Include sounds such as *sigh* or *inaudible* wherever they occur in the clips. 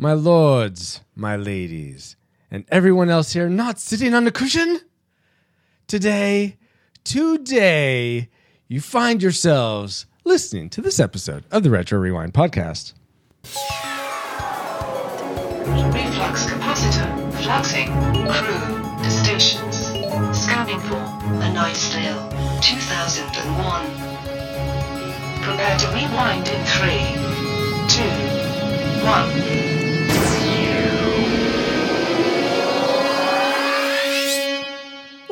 my lords, my ladies, and everyone else here not sitting on the cushion. Today, today, you find yourselves listening to this episode of the Retro Rewind podcast. Reflux capacitor, fluxing, crew, distinctions, scanning for A Knight's Tale, 2001. Prepare to rewind in three, two, one.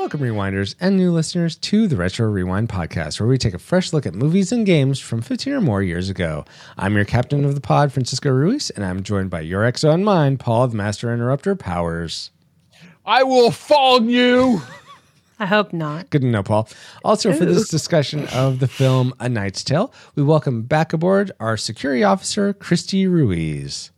Welcome, Rewinders and new listeners, to the Retro Rewind podcast, where we take a fresh look at movies and games from 15 or more years ago. I'm your captain of the pod, Francisco Ruiz, and I'm joined by your exo and mine, Paul, the Master Interrupter Powers. I will fall you. I hope not. Good to know, Paul. Also, for this discussion of the film A Knight's Tale, we welcome back aboard our security officer, Christy Ruiz.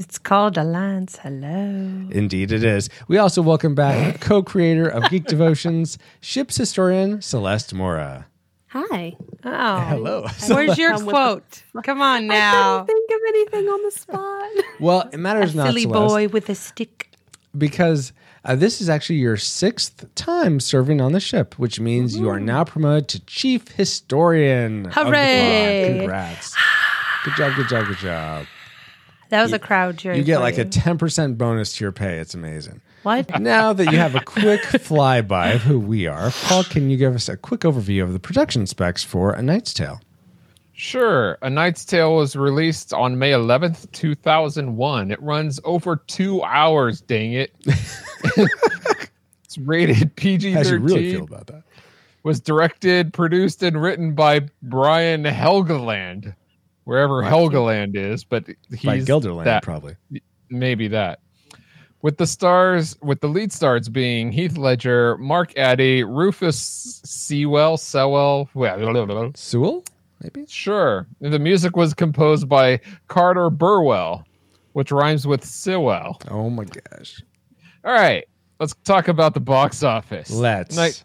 It's called Alliance. Hello. Indeed, it is. We also welcome back *laughs* co creator of Geek Devotions, ship's historian, Celeste Mora. Hi. Oh. Hello. Where's your Come with quote? *laughs* Come on I now. couldn't think of anything on the spot. *laughs* Well, it matters not, Silly Celeste, boy with a stick. because uh, this is actually your sixth time serving on the ship, which means you are now promoted to chief historian. of the. Hooray. Congrats. Good job, good job, good job. That was a crowd cheering. You get for like a 10% bonus to your pay. It's amazing. what? Now that you have a *laughs* quick flyby of who we are, Paul, can you give us a quick overview of the production specs for A Knight's Tale? Sure. A Knight's Tale was released on May 11th, 2001. It runs over two hours, dang it. *laughs* it's rated PG 13. How do you really feel about that? was directed, produced, and written by Brian Helgeland, wherever Helgeland is, but he's By Gilderland, that. probably. maybe that. With the stars, with the lead stars being Heath Ledger, Mark Addy, Rufus Sewell, Sewell, well, Sewell, maybe? sure. The music was composed by Carter Burwell, which rhymes with Sewell. Oh my gosh. All right, let's talk about the box office. Let's. Night,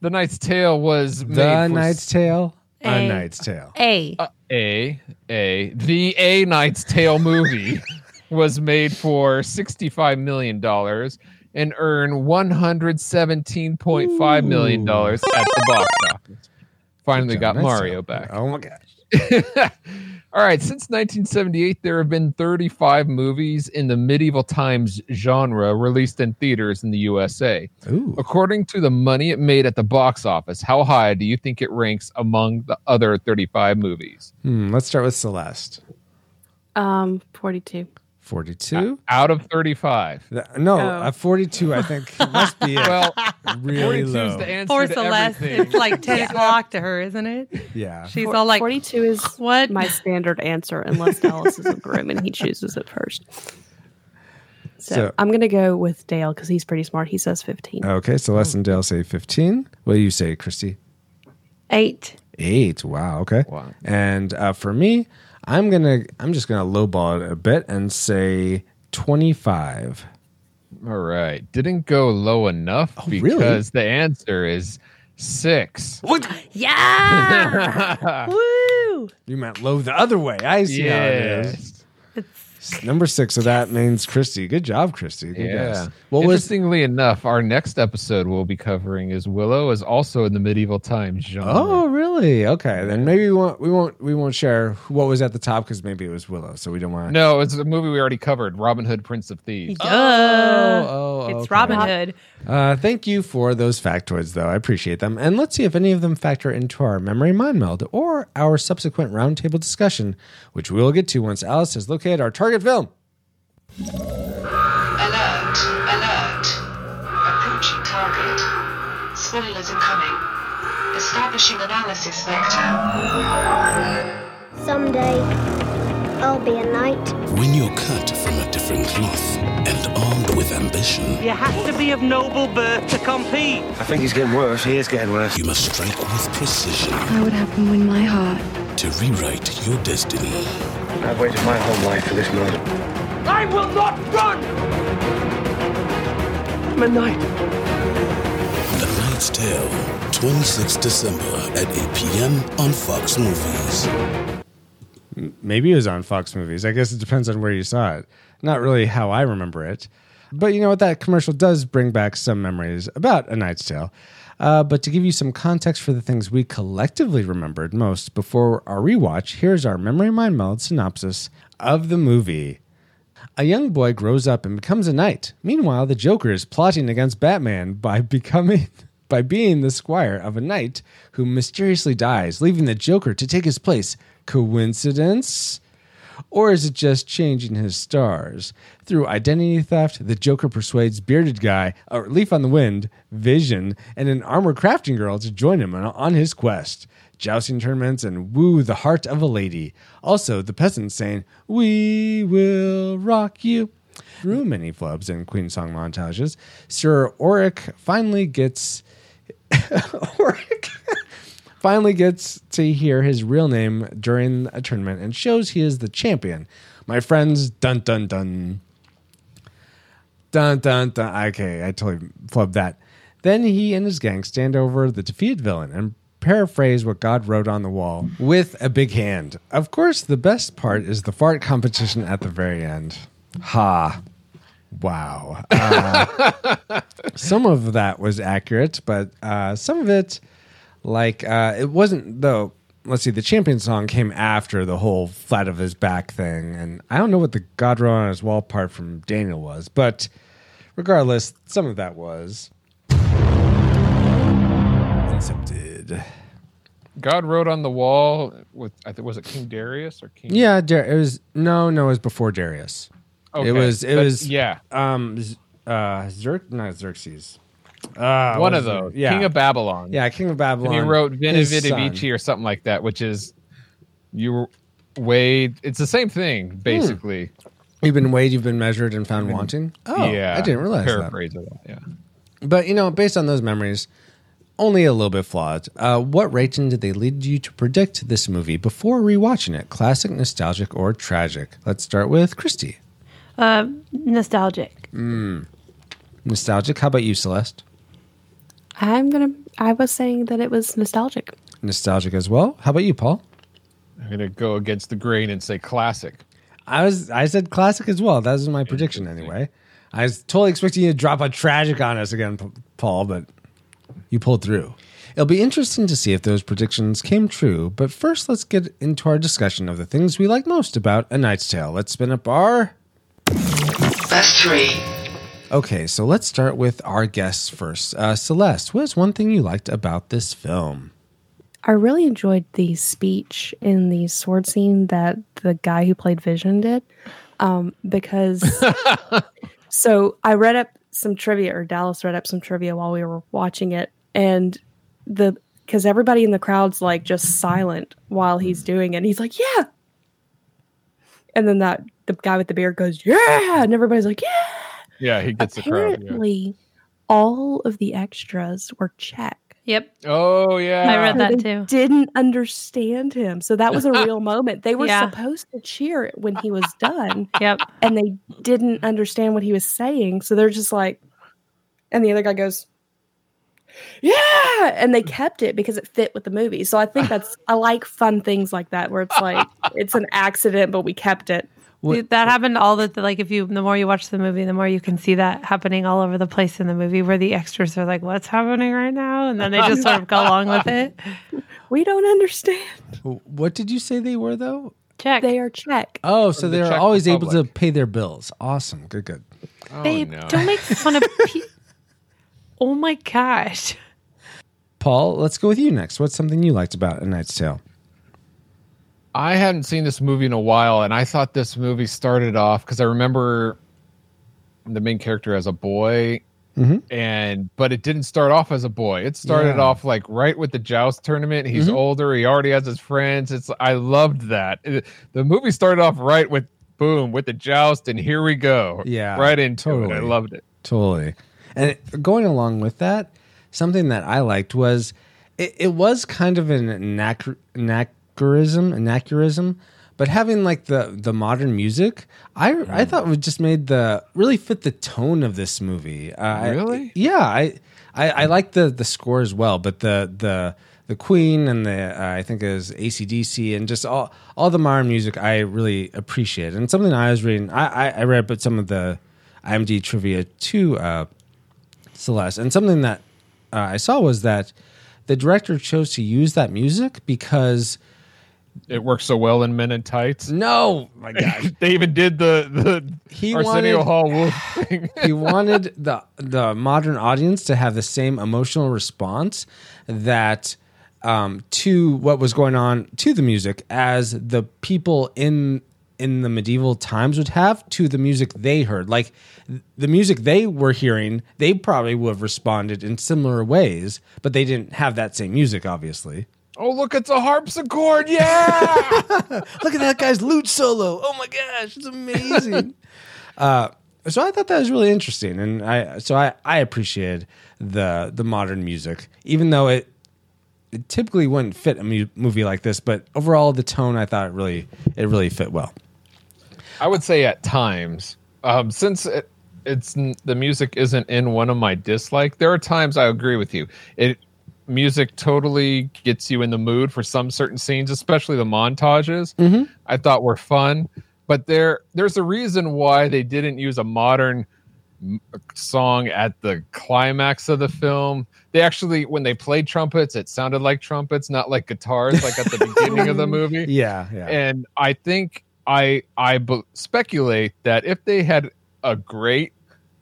the Knight's Tale was made the for Knight's Tale? A A. Knight's Tale. A. Uh, a a the A Knight's Tale movie *laughs* was made for sixty five million dollars and earned one hundred seventeen point five million dollars at the box office. Finally got Mario back. Oh my gosh. *laughs* All right, since 1978, there have been 35 movies in the medieval times genre released in theaters in the USA. Ooh. According to the money it made at the box office, how high do you think it ranks among the other 35 movies? Hmm, let's start with Celeste. Um, 42. 42? Out of 35. Th- no, Oh. uh, 42, I think, must be *laughs* it. Well, really 42 low. is the answer Poor to Celeste. everything. It's like 10 o'clock to her, isn't it? yeah. She's Four- all like, 42 is what? my standard answer unless Dallas is in the room and he chooses it first. So, So- I'm going to go with Dale because he's pretty smart. He says 15. Okay, Celeste and Dale say 15. What do you say, Christy? Eight. Eight. Wow. Okay. Wow. And uh, for me, I'm gonna, I'm just gonna lowball it a bit and say 25. All right. Didn't go low enough oh, really? because the answer is six. What? Yeah. *laughs* Woo. You meant low the other way. I see how it is. Yes. Number six of that means Christy. Good job, Christy. Good Yeah. guess. What was Interestingly enough, our next episode we'll be covering is Willow is also in the medieval times genre. Oh, really? Okay, then maybe we won't we won't we won't share what was at the top because maybe it was Willow, so we don't want to. No, it's a movie we already covered, Robin Hood, Prince of Thieves. Duh. Oh, oh, it's okay. Robin Hood. Uh, thank you for those factoids, though. I appreciate them. And let's see if any of them factor into our memory mind meld or our subsequent roundtable discussion, which we will get to once Alice has located our target film. Alert, alert. Approaching target. Spoilers incoming. Establishing analysis vector. Someday, I'll be a knight. When you're cut from a different cloth and armed with ambition, You have to be of noble birth to compete. I think he's getting worse. He is getting worse. you must strike with precision I would have him win my heart. to rewrite your destiny. I've waited my whole life for this moment. I will not run! I'm a knight. The Knight's Tale, 26 December at 8 p.m. on Fox Movies. Maybe it was on Fox Movies. I guess it depends on where you saw it. Not really how I remember it. But you know what? That commercial does bring back some memories about A Knight's Tale. Uh, but to give you some context for the things we collectively remembered most before our rewatch, here's our memory mind meld synopsis of the movie. A young boy grows up and becomes a knight. Meanwhile, the Joker is plotting against Batman by becoming *laughs* by being the squire of a knight who mysteriously dies, leaving the Joker to take his place. Coincidence? Or is it just changing his stars? Through identity theft, the Joker persuades Bearded Guy, a leaf on the wind, Vision, and an armor crafting girl to join him on- his quest. Jousting tournaments and woo the heart of a lady. Also, the peasants saying, We will rock you. Through many flubs and Queen song montages, Sir Auric finally gets *laughs* Auric finally gets to hear his real name during a tournament and shows he is the champion. My friends, dun dun dun. Dun dun dun. Okay, I totally flubbed that. Then he and his gang stand over the defeated villain and paraphrase what God wrote on the wall with a big hand. Of course, the best part is the fart competition at the very end. Ha. Wow. Uh, *laughs* some of that was accurate, but uh, some of it, like, uh, it wasn't, though. Let's see, the champion song came after the whole flat of his back thing. And I don't know what the God wrote on his wall part from Daniel was, but regardless, some of that was. Incepted. God wrote on the wall with I think was it King Darius or King? Yeah, Dar- it was no, no, it was before Darius. Okay, It was, it but was, yeah, um, uh, Xerx, not Xerxes. Uh, one of those. yeah, King of Babylon. yeah, King of Babylon. and he wrote Veni his Vidi son. Vici or something like that, which is you weighed. It's the same thing basically. You've been weighed, you've been measured, and found wanting. Oh, yeah, I didn't realize that. Paraphrase of that. Yeah. But you know, based on those memories, only a little bit flawed. Uh, what rating did they lead you to predict this movie before rewatching it? Classic, nostalgic, or tragic? Let's start with Christy. Uh, nostalgic. Nostalgic. How about you, Celeste? I'm gonna. I was saying that it was nostalgic. Nostalgic as well. How about you, Paul? I'm gonna go against the grain and say classic. I was I said classic as well. That was my prediction anyway. I was totally expecting you to drop a tragic on us again, Paul, but you pulled through. It'll be interesting to see if those predictions came true, but first let's get into our discussion of the things we like most about A Knight's Tale. Let's spin up our Best three. Okay, so let's start with our guests first. Uh, Celeste, what is one thing you liked about this film? I really enjoyed the speech in the sword scene that the guy who played Vision did, um, because *laughs* so I read up some trivia, or Dallas read up some trivia while we were watching it, and the because everybody in the crowd's like just silent while he's doing it. And he's like, "Yeah," and then that the guy with the beard goes, "Yeah," and everybody's like, "Yeah." Yeah, he gets the crowd. Yeah. Apparently, all of the extras were Czech. Yep. Oh yeah, I read that too. Didn't understand him. So that was a real *laughs* moment. They were Yeah. supposed to cheer when he was done, Yep. and they didn't understand what he was saying. So they're just like, and the other guy goes, "Yeah," and they kept it because it fit with the movie. So I think that's I like fun things like that where it's like *laughs* it's an accident, but we kept it. What- that happened all the like if you the more you watch the movie the more you can see that happening all over the place in the movie where the extras are like what's happening right now and then they just sort of go along with it *laughs* We don't understand. What did you say they were, though? check They are Czech. Oh, so the they're Czech always able to pay their bills. Awesome. Good, good. Oh, babe no. don't make fun of *laughs* pe- oh my gosh Paul, let's go with you next. What's something you liked about A Knight's Tale? I hadn't seen this movie in a while, and I thought this movie started off because I remember the main character as a boy, Mhm. and but it didn't start off as a boy. It started Yeah. off like right with the joust tournament. He's Mhm. older. He already has his friends. It's I loved that. It- the movie started off right with boom with the joust, and here we go. Yeah, right into it. I loved it. Totally. And going along with that, something that I liked was it, it was kind of an anach- anachronism, anachronism, but having like the the modern music, I I thought would just made the really fit the tone of this movie. Uh, I- Really? yeah, I I, I like the the score as well, but the the the Queen and the uh, I think was ACDC and just all all the modern music I really appreciate. And something I was reading, I I, I read but some of the IMD trivia to uh, Celeste, and something that uh, I saw was that the director chose to use that music because It works so well in Men in Tights. no, my God, *laughs* they even did the the He Arsenio wanted- Hall Wolf *sighs* thing. he wanted the the modern audience to have the same emotional response that um, to what was going on to the music as the people in in the medieval times would have to the music they heard. Like the music they were hearing, they probably would have responded in similar ways, but they didn't have that same music, obviously. Oh, look, it's a harpsichord! Yeah. *laughs* Look at that guy's lute solo. Oh my gosh, it's amazing. *laughs* uh, so I thought that was really interesting, and I so I I appreciated the the modern music, even though it it typically wouldn't fit a mu- movie like this, but overall the tone I thought it really it really fit well. I would say at times, um, since it, it's the music isn't in one of my dislike. There are times I agree with you. It music totally gets you in the mood for some certain scenes, especially the montages. I thought were fun, but there there's a reason why they didn't use a modern song at the climax of the film. They actually, when they played trumpets, it sounded like trumpets, not like guitars, like at the *laughs* beginning of the movie Yeah, yeah. and I think I I be- speculate that if they had a great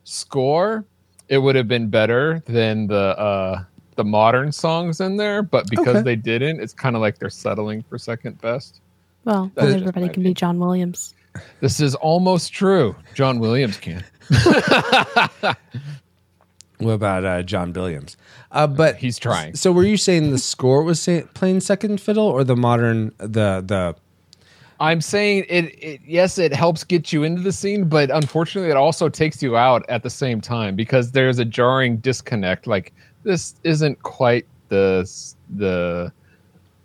score, it would have been better than the uh, the modern songs in there. But because Okay. they didn't, it's kind of like they're settling for second best. Well, That not everybody my can be John Williams. This is almost true. John Williams can. *laughs* what about uh, John Williams? Uh, but He's trying. So were you saying the score was say, playing second fiddle, or the modern the the I'm saying it, it. Yes, it helps get you into the scene, but unfortunately, it also takes you out at the same time because there's a jarring disconnect. Like this isn't quite the the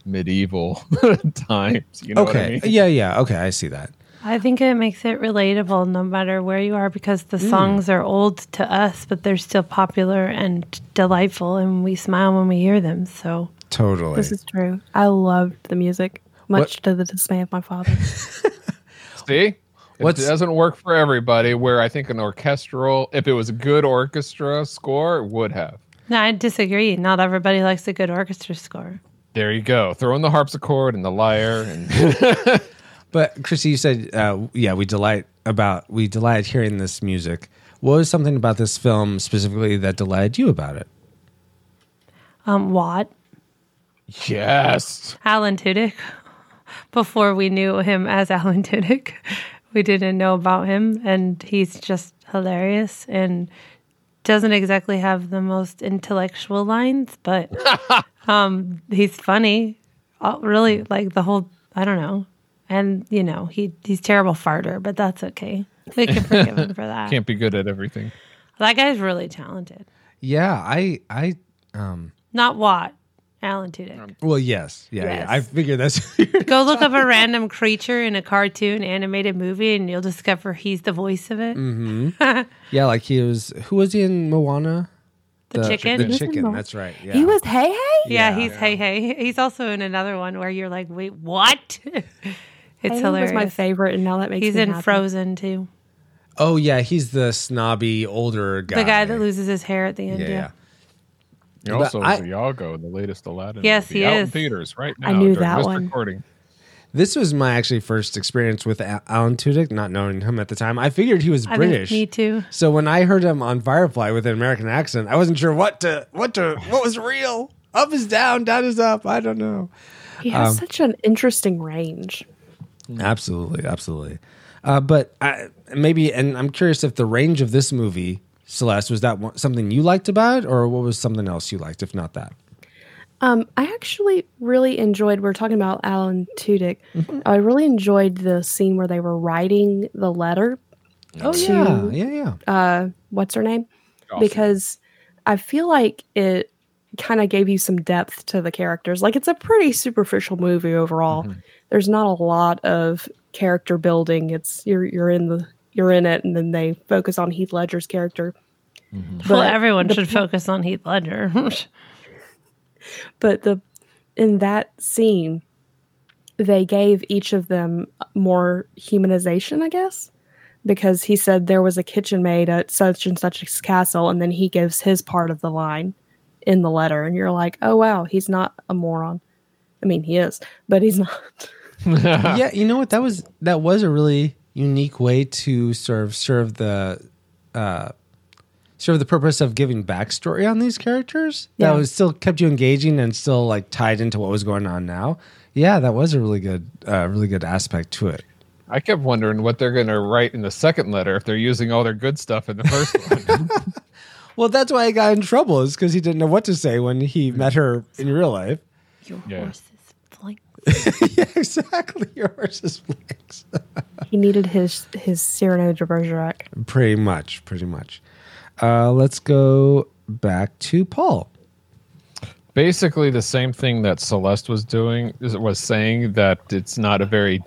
medieval *laughs* times. You know okay, what I mean? yeah, yeah, okay, I see that. I think it makes it relatable no matter where you are because the mm. songs are old to us, but they're still popular and delightful, and we smile when we hear them. So Totally. This is true. I loved the music, much What- to the dismay of my father. *laughs* See, What's- it doesn't work for everybody. Where I think an orchestral, if it was a good orchestra score, it would have. No, I disagree. Not everybody likes a good orchestra score. There you go. Throw in the harpsichord and the lyre, and *laughs* But Chrissy, you said, uh, yeah, we delight about we delight hearing this music. What was something about this film specifically that delighted you about it? Um, Watt, yes, Alan Tudyk. Before we knew him as Alan Tudyk, *laughs* we didn't know about him, and he's just hilarious and doesn't exactly have the most intellectual lines, but *laughs* um, he's funny. Uh, really, like the whole. I don't know, and you know he he's terrible farter, but that's okay. We can forgive him for *laughs* that. can't be good at everything. That guy's really talented. Yeah, I, I, um, Not Watt, Alan Tudyk. Um, well, yes, yeah, yeah. I figure that's. *laughs* Go look up a random creature in a cartoon animated movie, and you'll discover he's the voice of it. Mm-hmm. *laughs* yeah, like he was. Who was he in Moana? The chicken? The He was in chicken. Moana. That's right. Yeah. He was hey hey. Yeah, Yeah, he's yeah. hey hey. He's also in another one where you're like, wait, what? *laughs* it's Hey, hilarious. was my favorite, and now that makes He's me in happy. Frozen too. Oh yeah, he's the snobby older guy. The guy that loses his hair at the end. Yeah, Yeah. Yeah. He also I- is Iago in the latest Aladdin. Yes, movie, he out in is. theaters right now. I knew that this one. Recording. This was my actually first experience with Alan Tudyk, not knowing him at the time. I figured he was I British. think me too. So when I heard him on Firefly with an American accent, I wasn't sure what to what to what was real. Up is down, down is up. I don't know. He has Um, such an interesting range. Absolutely, absolutely. Uh, but I, maybe, and I'm curious if the range of this movie, Celeste, was that one, something you liked about it, or what was something else you liked, if not that? Um, I actually really enjoyed. We're talking about Alan Tudyk. I really enjoyed the scene where they were writing the letter. Oh To- yeah, yeah, yeah. Uh, what's her name? Because I feel like it kind of gave you some depth to the characters. Like it's a pretty superficial movie overall. There's not a lot of character building. It's you're you're in the you're in it, and then they focus on Heath Ledger's character. Mm-hmm. well, But everyone the should focus on Heath Ledger. *laughs* but the in that scene, they gave each of them more humanization, I guess, because he said there was a kitchen maid at such and such a castle, and then he gives his part of the line in the letter, and you're like, oh wow, he's not a moron. I mean, he is, but he's not. *laughs* yeah, you know what? That was that was a really unique way to serve serve the uh serve the purpose of giving backstory on these characters. Yeah. That was still kept you engaging and still like tied into what was going on now. Yeah, that was a really good uh really good aspect to it. I kept wondering what they're going to write in the second letter if they're using all their good stuff in the first *laughs* one. *laughs* Well, that's why I got in trouble is because he didn't know what to say when he met her in real life. Your Yeah. horse is flank. *laughs* yeah, exactly. Your horse's flanks. *laughs* he needed his his Cyrano de Bergerac. pretty much, pretty much. Uh, let's go back to Paul. Basically, the same thing that Celeste was doing was saying that it's not a very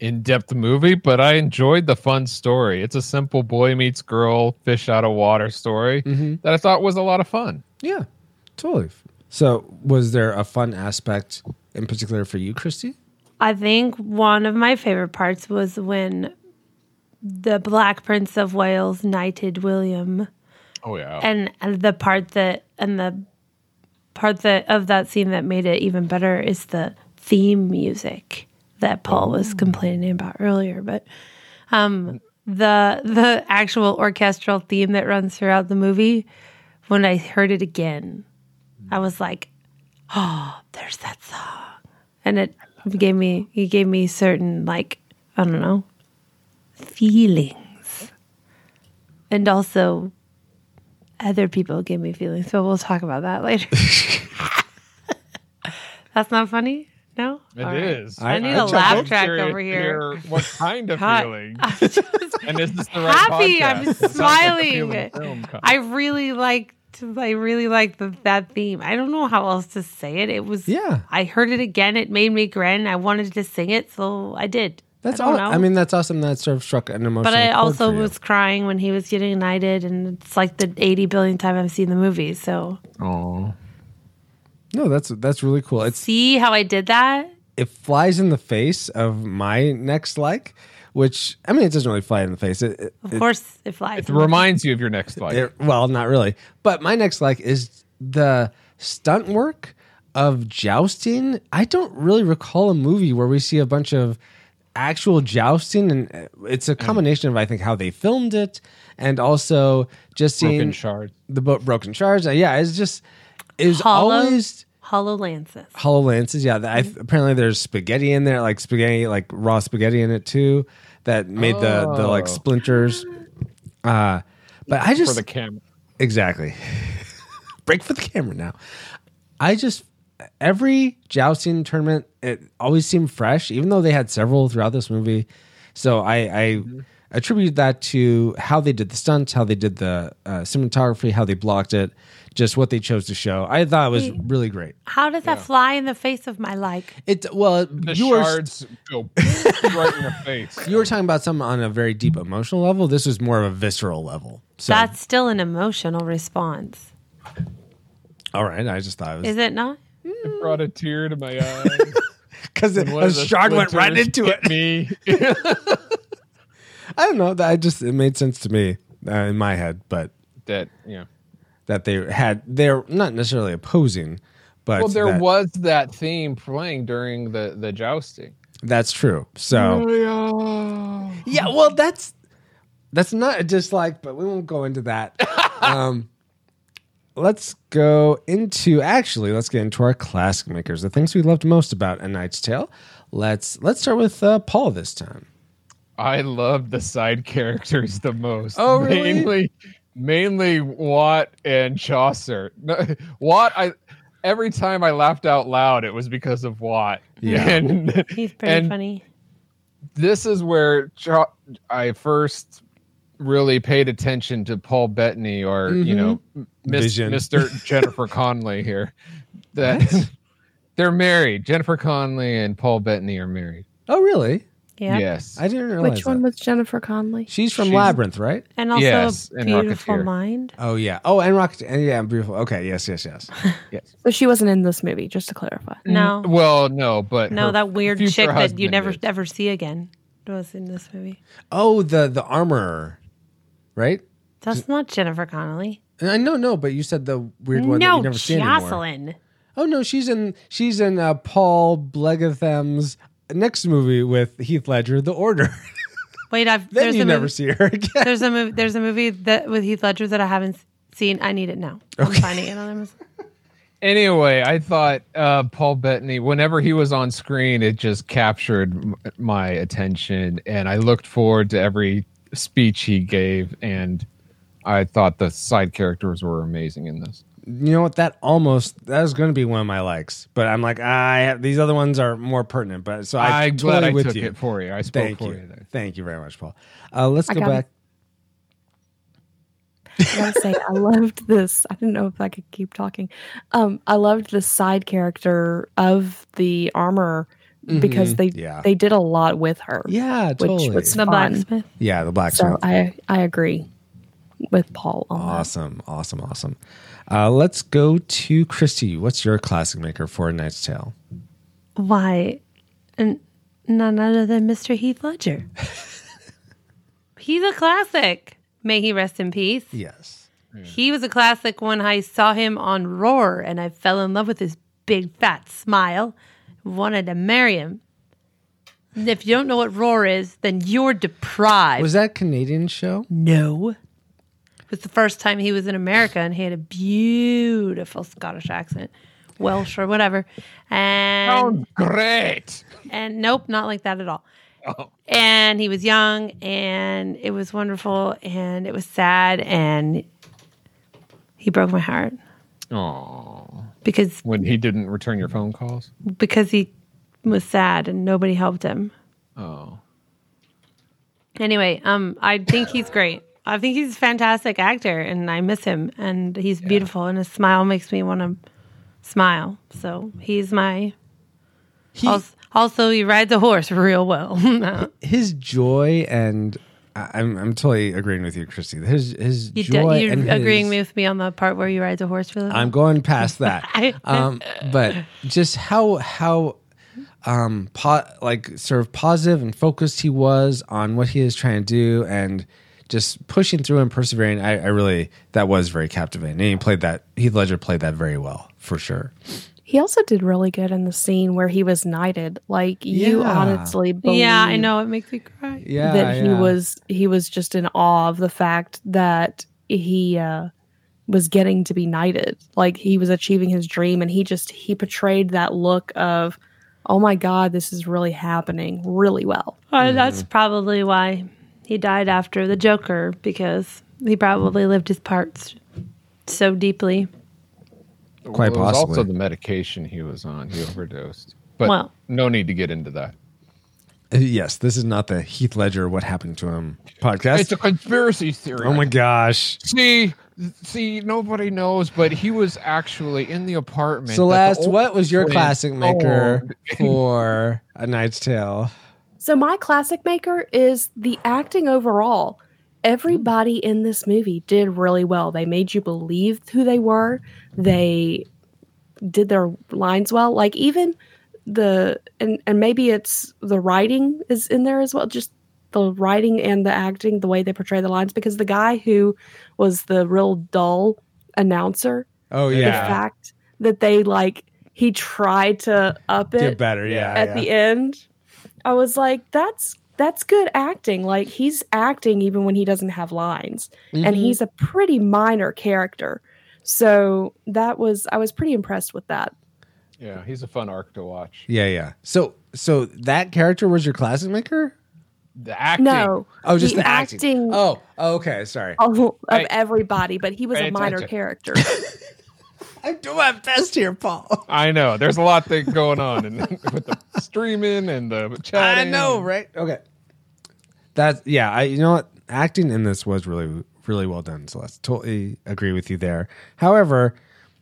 in-depth movie, but I enjoyed the fun story. It's a simple boy meets girl, fish out of water story that I thought was a lot of fun. Yeah, totally. So, was there a fun aspect in particular for you, Christy? I think one of my favorite parts was when the Black Prince of Wales knighted William, Oh yeah. and, and the part that and the part that of that scene that made it even better is the theme music that Paul was complaining about earlier. But um, the the actual orchestral theme that runs throughout the movie, when I heard it again, I was like, "Oh, there's that song," and it gave me it gave me certain like I don't know feelings, and also other people gave me feelings. But we'll talk about that *laughs* later. That's not funny. No, It All right. is. I- I need I a laugh track over here. What kind of God. feeling? *laughs* Just And is this the right happy. podcast? I'm It like smiling. feeling film kind. I really liked. I really like the, that theme. I don't know how else to say it. It was. Yeah. I heard it again. It made me grin. I wanted to sing it, so I did. That's I all. know. I mean, that's awesome. That sort of struck an emotional. but I also was crying when he was getting knighted, and it's like the 80 billion time I've seen the movie. So Aw. no. That's that's really cool. It's see how I did that? it flies in the face of my next like, which I mean, it doesn't really fly in the face. It, it, Of course, it flies. It reminds you of your next life. It- well, not really. But my next like is the stunt work of jousting. I don't really recall a movie where we see a bunch of actual jousting, and uh, it's a combination of I think how they filmed it and also just seeing Broken shards. the bo- broken shards. Uh, yeah, it's just it was Hollow? always Hollow Lances. hollow lances. Yeah, I, apparently there's spaghetti in there, like spaghetti, like raw spaghetti in it too, that made the the like Oh. splinters. Uh, but I just for the camera. Exactly. *laughs* Break for the camera now. I just every jousting tournament it always seemed fresh, even though they had several throughout this movie. So I, I attribute that to how they did the stunts, how they did the uh, cinematography, how they blocked it, just what they chose to show. I thought it was really great. How does that fly in the face of my like? It well, The you were shards go *laughs* right in your face. you were talking about something on a very deep emotional level. This was more of a visceral level. So That's still an emotional response, all right. I just thought it was is it not? It brought a tear to my eye. because *laughs* a of the shard went right into it. Me. *laughs* I don't know. That I just it made sense to me uh, in my head, but that yeah. That they had they're not necessarily opposing, but Well, there that- was that theme playing during the the jousting. that's true. So yeah, well, that's that's not a dislike, but we won't go into that. *laughs* um, let's go into actually let's get into our classic makers, the things we loved most about A Knight's Tale. Let's let's start with uh, Paul this time. I love the side characters the most. Oh, really? Mainly, mainly Watt and Chaucer. *laughs* Watt, I every time I laughed out loud, it was because of Watt. Yeah. *laughs* And He's pretty And- funny. this is where Cha- I first really paid attention to Paul Bettany or you mm-hmm. know Miss, Mr. *laughs* Jennifer Connelly here. That they're married. Jennifer Connelly and Paul Bettany are married. Oh, really? Yeah. Yes. I didn't realize Which one that. was Jennifer Connelly? She's from She's- Labyrinth, right? And also Yes, a and beautiful Rocketeer. mind. Oh yeah. Oh, and Rocket. And yeah, beautiful. Okay. Yes. Yes. Yes. *laughs* yes. So she wasn't in this movie, just to clarify. No. Well, no, but No, her that weird future chick that you husband never is. ever see again was in this movie. Oh, the the armor, right? That's not Jennifer Connelly. I know, no, but you said the weird one that no, you never see anymore. Jocelyn. Oh no, she's in she's in uh, Paul Blegatham's next movie with Heath Ledger, The Order. *laughs* Wait, I've then there's you a never movie, see her again. there's a movie there's a movie that with Heath Ledger that I haven't seen. I need it now. Okay. I'm finding it on Amazon. *laughs* Anyway, I thought uh, Paul Bettany, whenever he was on screen, it just captured m- my attention, and I looked forward to every speech he gave, and I thought the side characters were amazing in this. You know what? That almost that was going to be one of my likes, but I'm like, I have, these other ones are more pertinent. But so I I'm totally glad I with took you. it for you. I spoke Thank for you. you. there. Thank you very much, Paul. Uh, let's I go back. I gotta say, I loved this. I didn't know if I could keep talking. Um, I loved the side character of the armor because Mhm. they Yeah. they did a lot with her. Yeah, which totally. was The fun. blacksmith. Yeah, the blacksmith. So I I agree with Paul on that. Awesome, awesome, awesome. Uh, let's go to Christy. What's your classic maker for A Knight's Tale? Why, and none other than Mr. Heath Ledger. *laughs* He's a classic. May he rest in peace. Yes. He was a classic when I saw him on Roar and I fell in love with his big fat smile. Wanted to marry him. And If you don't know what Roar is, then you're deprived. Was that a Canadian show? no. It was the first time he was in America and he had a beautiful Scottish accent. Welsh or whatever. And Sounds great. and nope, not like that at all. Oh. And he was young, and it was wonderful, and it was sad, and he broke my heart Oh, because when he didn't return your phone calls. because he was sad and nobody helped him. Oh, Anyway, um, I think he's great. I think he's a fantastic actor, and I miss him. And he's beautiful, and his smile makes me want to smile. So he's my. He, also, also, he rides a horse real well. *laughs* his joy and I'm I'm totally agreeing with you, Christy. His his you joy you're and agreeing his, with me on the part where you ride the horse really well. I'm going past that. *laughs* um, but just how how um po- like sort of positive and focused he was on what he is trying to do and just pushing through and persevering. I, I really that was very captivating. And he played that Heath Ledger played that very well for sure. He also did really good in the scene where he was knighted. Like you Yeah. honestly believe yeah, I know it makes me cry. Yeah, that he yeah. was he was just in awe of the fact that he uh was getting to be knighted. Like he was achieving his dream and he just he portrayed that look of oh my god, this is really happening really well. Uh, That's probably why he died after the Joker because he probably lived his parts so deeply. Quite Well, it was possibly. also the medication he was on. He overdosed. But Well- no need to get into that. Uh, Yes, this is not the Heath Ledger what happened to him podcast. It's a conspiracy theory. oh my gosh. See, see, nobody knows, but he was actually in the apartment. Celeste, that the what was your classic maker *laughs* for A Knight's Tale? So my classic maker is the acting overall. Everybody in this movie did really well. They made you believe who they were. They did their lines well. Like even the and and maybe it's the writing is in there as well. Just the writing and the acting, the way they portray the lines. Because the guy who was the real dull announcer, Oh yeah. the fact that they like he tried to up it get better. Yeah, at yeah. the end i was like that's that's good acting like he's acting even when he doesn't have lines and Mhm. he's a pretty minor character so that was i was pretty impressed with that Yeah, he's a fun arc to watch. yeah, yeah. So, so that character was your classic maker? The acting. no Oh, just the, acting. acting Oh, okay. Sorry. of, of Hey. everybody but he was a minor attention. character *laughs* I'm doing my best here, Paul. *laughs* I know. There's a lot that going on and *laughs* with the streaming and the chatting. I know, right? Okay. That's yeah. I you know what acting in this was really really well done. Celeste, totally agree with you there. However,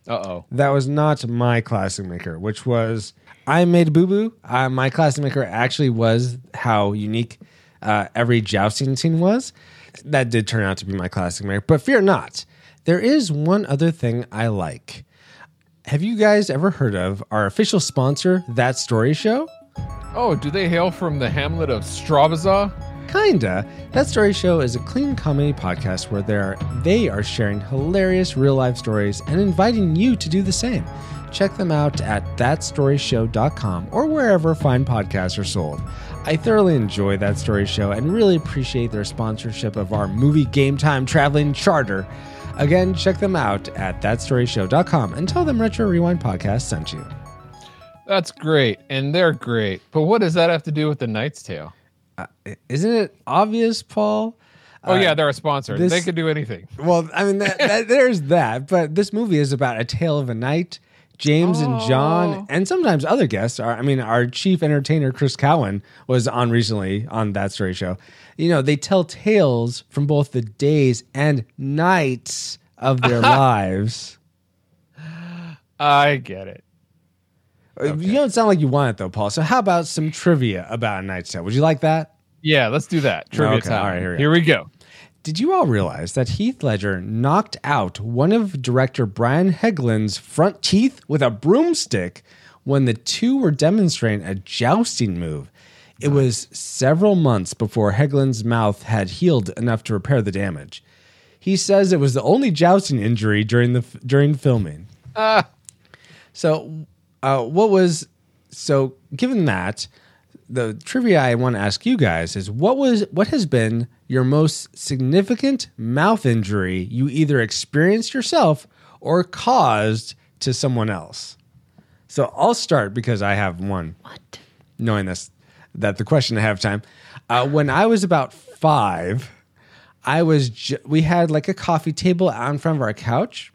Uh oh. That was not my classic maker, which was I made boo boo. Uh, my classic maker actually was how unique uh, every jousting scene was. That did turn out to be my classic maker. But fear not, there is one other thing I like. Have you guys ever heard of our official sponsor, That Story Show? Oh, do they hail from the hamlet of Strabazar? Kinda. That Story Show is a clean comedy podcast where they are, they are sharing hilarious real life stories and inviting you to do the same. Check them out at thatstoryshow.com or wherever fine podcasts are sold. I thoroughly enjoy That Story Show and really appreciate their sponsorship of our movie Game Time Traveling Charter. Again, check them out at thatstoryshow.com and tell them Retro Rewind Podcast sent you. That's great, and they're great. But what does that have to do with the Knight's Tale? Uh, isn't it obvious, Paul? Oh yeah, uh, they're a sponsor. this- they could do anything. Well, I mean, that, that, *laughs* there's that, but this movie is about a tale of a night. James and John, oh. and sometimes other guests are. I mean, our chief entertainer Chris Cowan was on recently on that story show. You know, they tell tales from both the days and nights of their *laughs* lives. I get it. Uh, You don't sound like you want it though, Paul. So, how about some trivia about a night's tale? Would you like that? Yeah, let's do that. Trivia Okay, time. all right, here we go. here we go. Did you all realize that Heath Ledger knocked out one of director Brian Heglin's front teeth with a broomstick when the two were demonstrating a jousting move? It was several months before Heglin's mouth had healed enough to repair the damage. He says it was the only jousting injury during the during filming. So, uh, what was so? Given that, the trivia I want to ask you guys is what was what has been your most significant mouth injury you either experienced yourself or caused to someone else? So I'll start because I have one. What? Knowing this, that the question ahead of time. Uh, when I was about five, I was ju- we had like a coffee table out in front of our couch,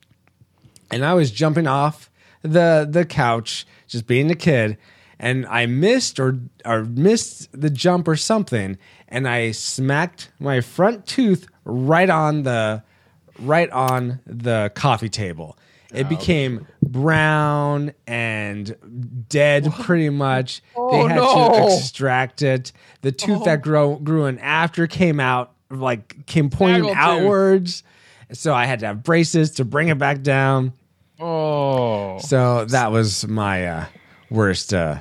and I was jumping off the the couch, just being a kid, and I missed or or missed the jump or something, and I smacked my front tooth right on the right on the coffee table. It became brown and dead pretty much. they Oh, had no. to extract it. The tooth that grow, grew in after came out, like came pointing outwards. So I had to have braces to bring it back down. Oh, So that was my uh, worst. Uh,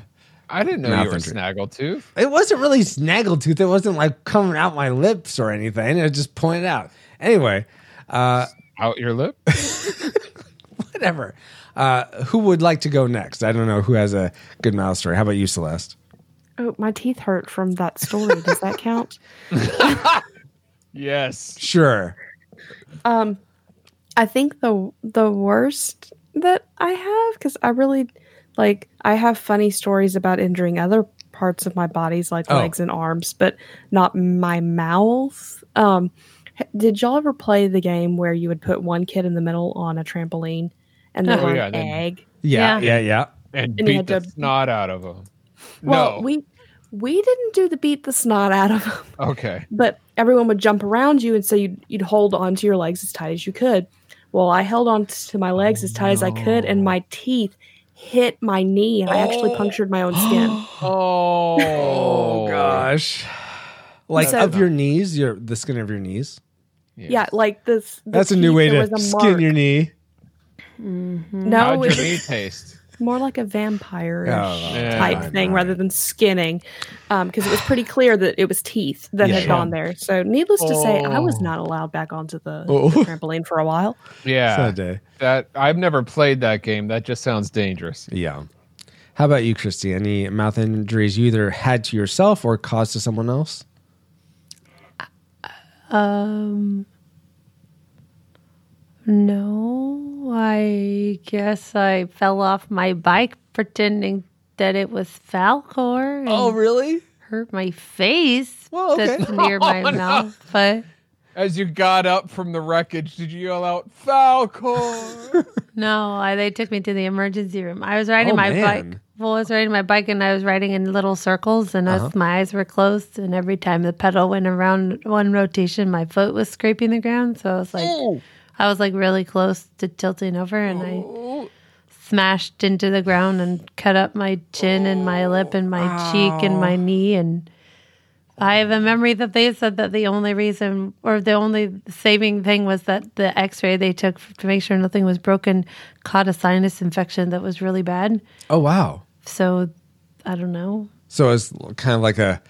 I didn't know Mouth you were injury. snaggletooth. it wasn't really snaggletooth. It wasn't like coming out my lips or anything. It just pointed out. Anyway, uh, Out your lip. *laughs* whatever. Uh, who would like to go next? I don't know who has a good mouth story. How about you, Celeste? Oh, my teeth hurt from that story. Does that count? *laughs* yes. Sure. Um, I think the the worst that I have because I really like I have funny stories about injuring other parts of my bodies like Oh. legs and arms, but not my mouth. Um, did y'all ever play the game where you would put one kid in the middle on a trampoline and they Oh, were yeah, an then- egg? Yeah, Yeah. yeah, yeah. And, And you beat had the to- snot out of them. Well, no. we we didn't do the beat the snot out of them. okay. but everyone would jump around you and so you'd, you'd hold onto your legs as tight as you could well i held on to my legs as tight as i could and my oh, teeth hit my knee and i actually oh. punctured my own skin *gasps* Oh, Oh *laughs* gosh. Like So- of your knees, your the skin of your knees. yeah like this That's a new way to skin mark. your knee. Mm-hmm. no How'd your knee taste? more like a vampire Oh, Yeah. type fine, thing fine. rather than skinning um, because it was pretty clear that it was teeth that Yeah, had gone there so needless to say i was Oh. not allowed back onto the, Oh. the *laughs* trampoline for a while Yeah. Sad day. That I've never played that game. That just sounds dangerous. Yeah. How about you, Christy? Any mouth injuries you either had to yourself or caused to someone else? Uh, um, no, I guess I fell off my bike pretending that it was Falkor. Oh, really? Hurt my face. Well, okay. That's *laughs* near my Oh, no. mouth, but As you got up from the wreckage, did you yell out Falkor? *laughs* no, I, they took me to the emergency room. I was riding Oh, my man. bike. Well, I was riding my bike and I was riding in little circles, and Uh-huh. as my eyes were closed, and every time the pedal went around one rotation, my foot was scraping the ground. So I was like, Oh. I was like really close to tilting over and I smashed into the ground and cut up my chin and my lip and my cheek and my oh. knee and I have a memory that they said that the only reason or the only saving thing was that the x-ray they took to make sure nothing was broken caught a sinus infection that was really bad. Oh wow. So I don't know. So it's kind of like a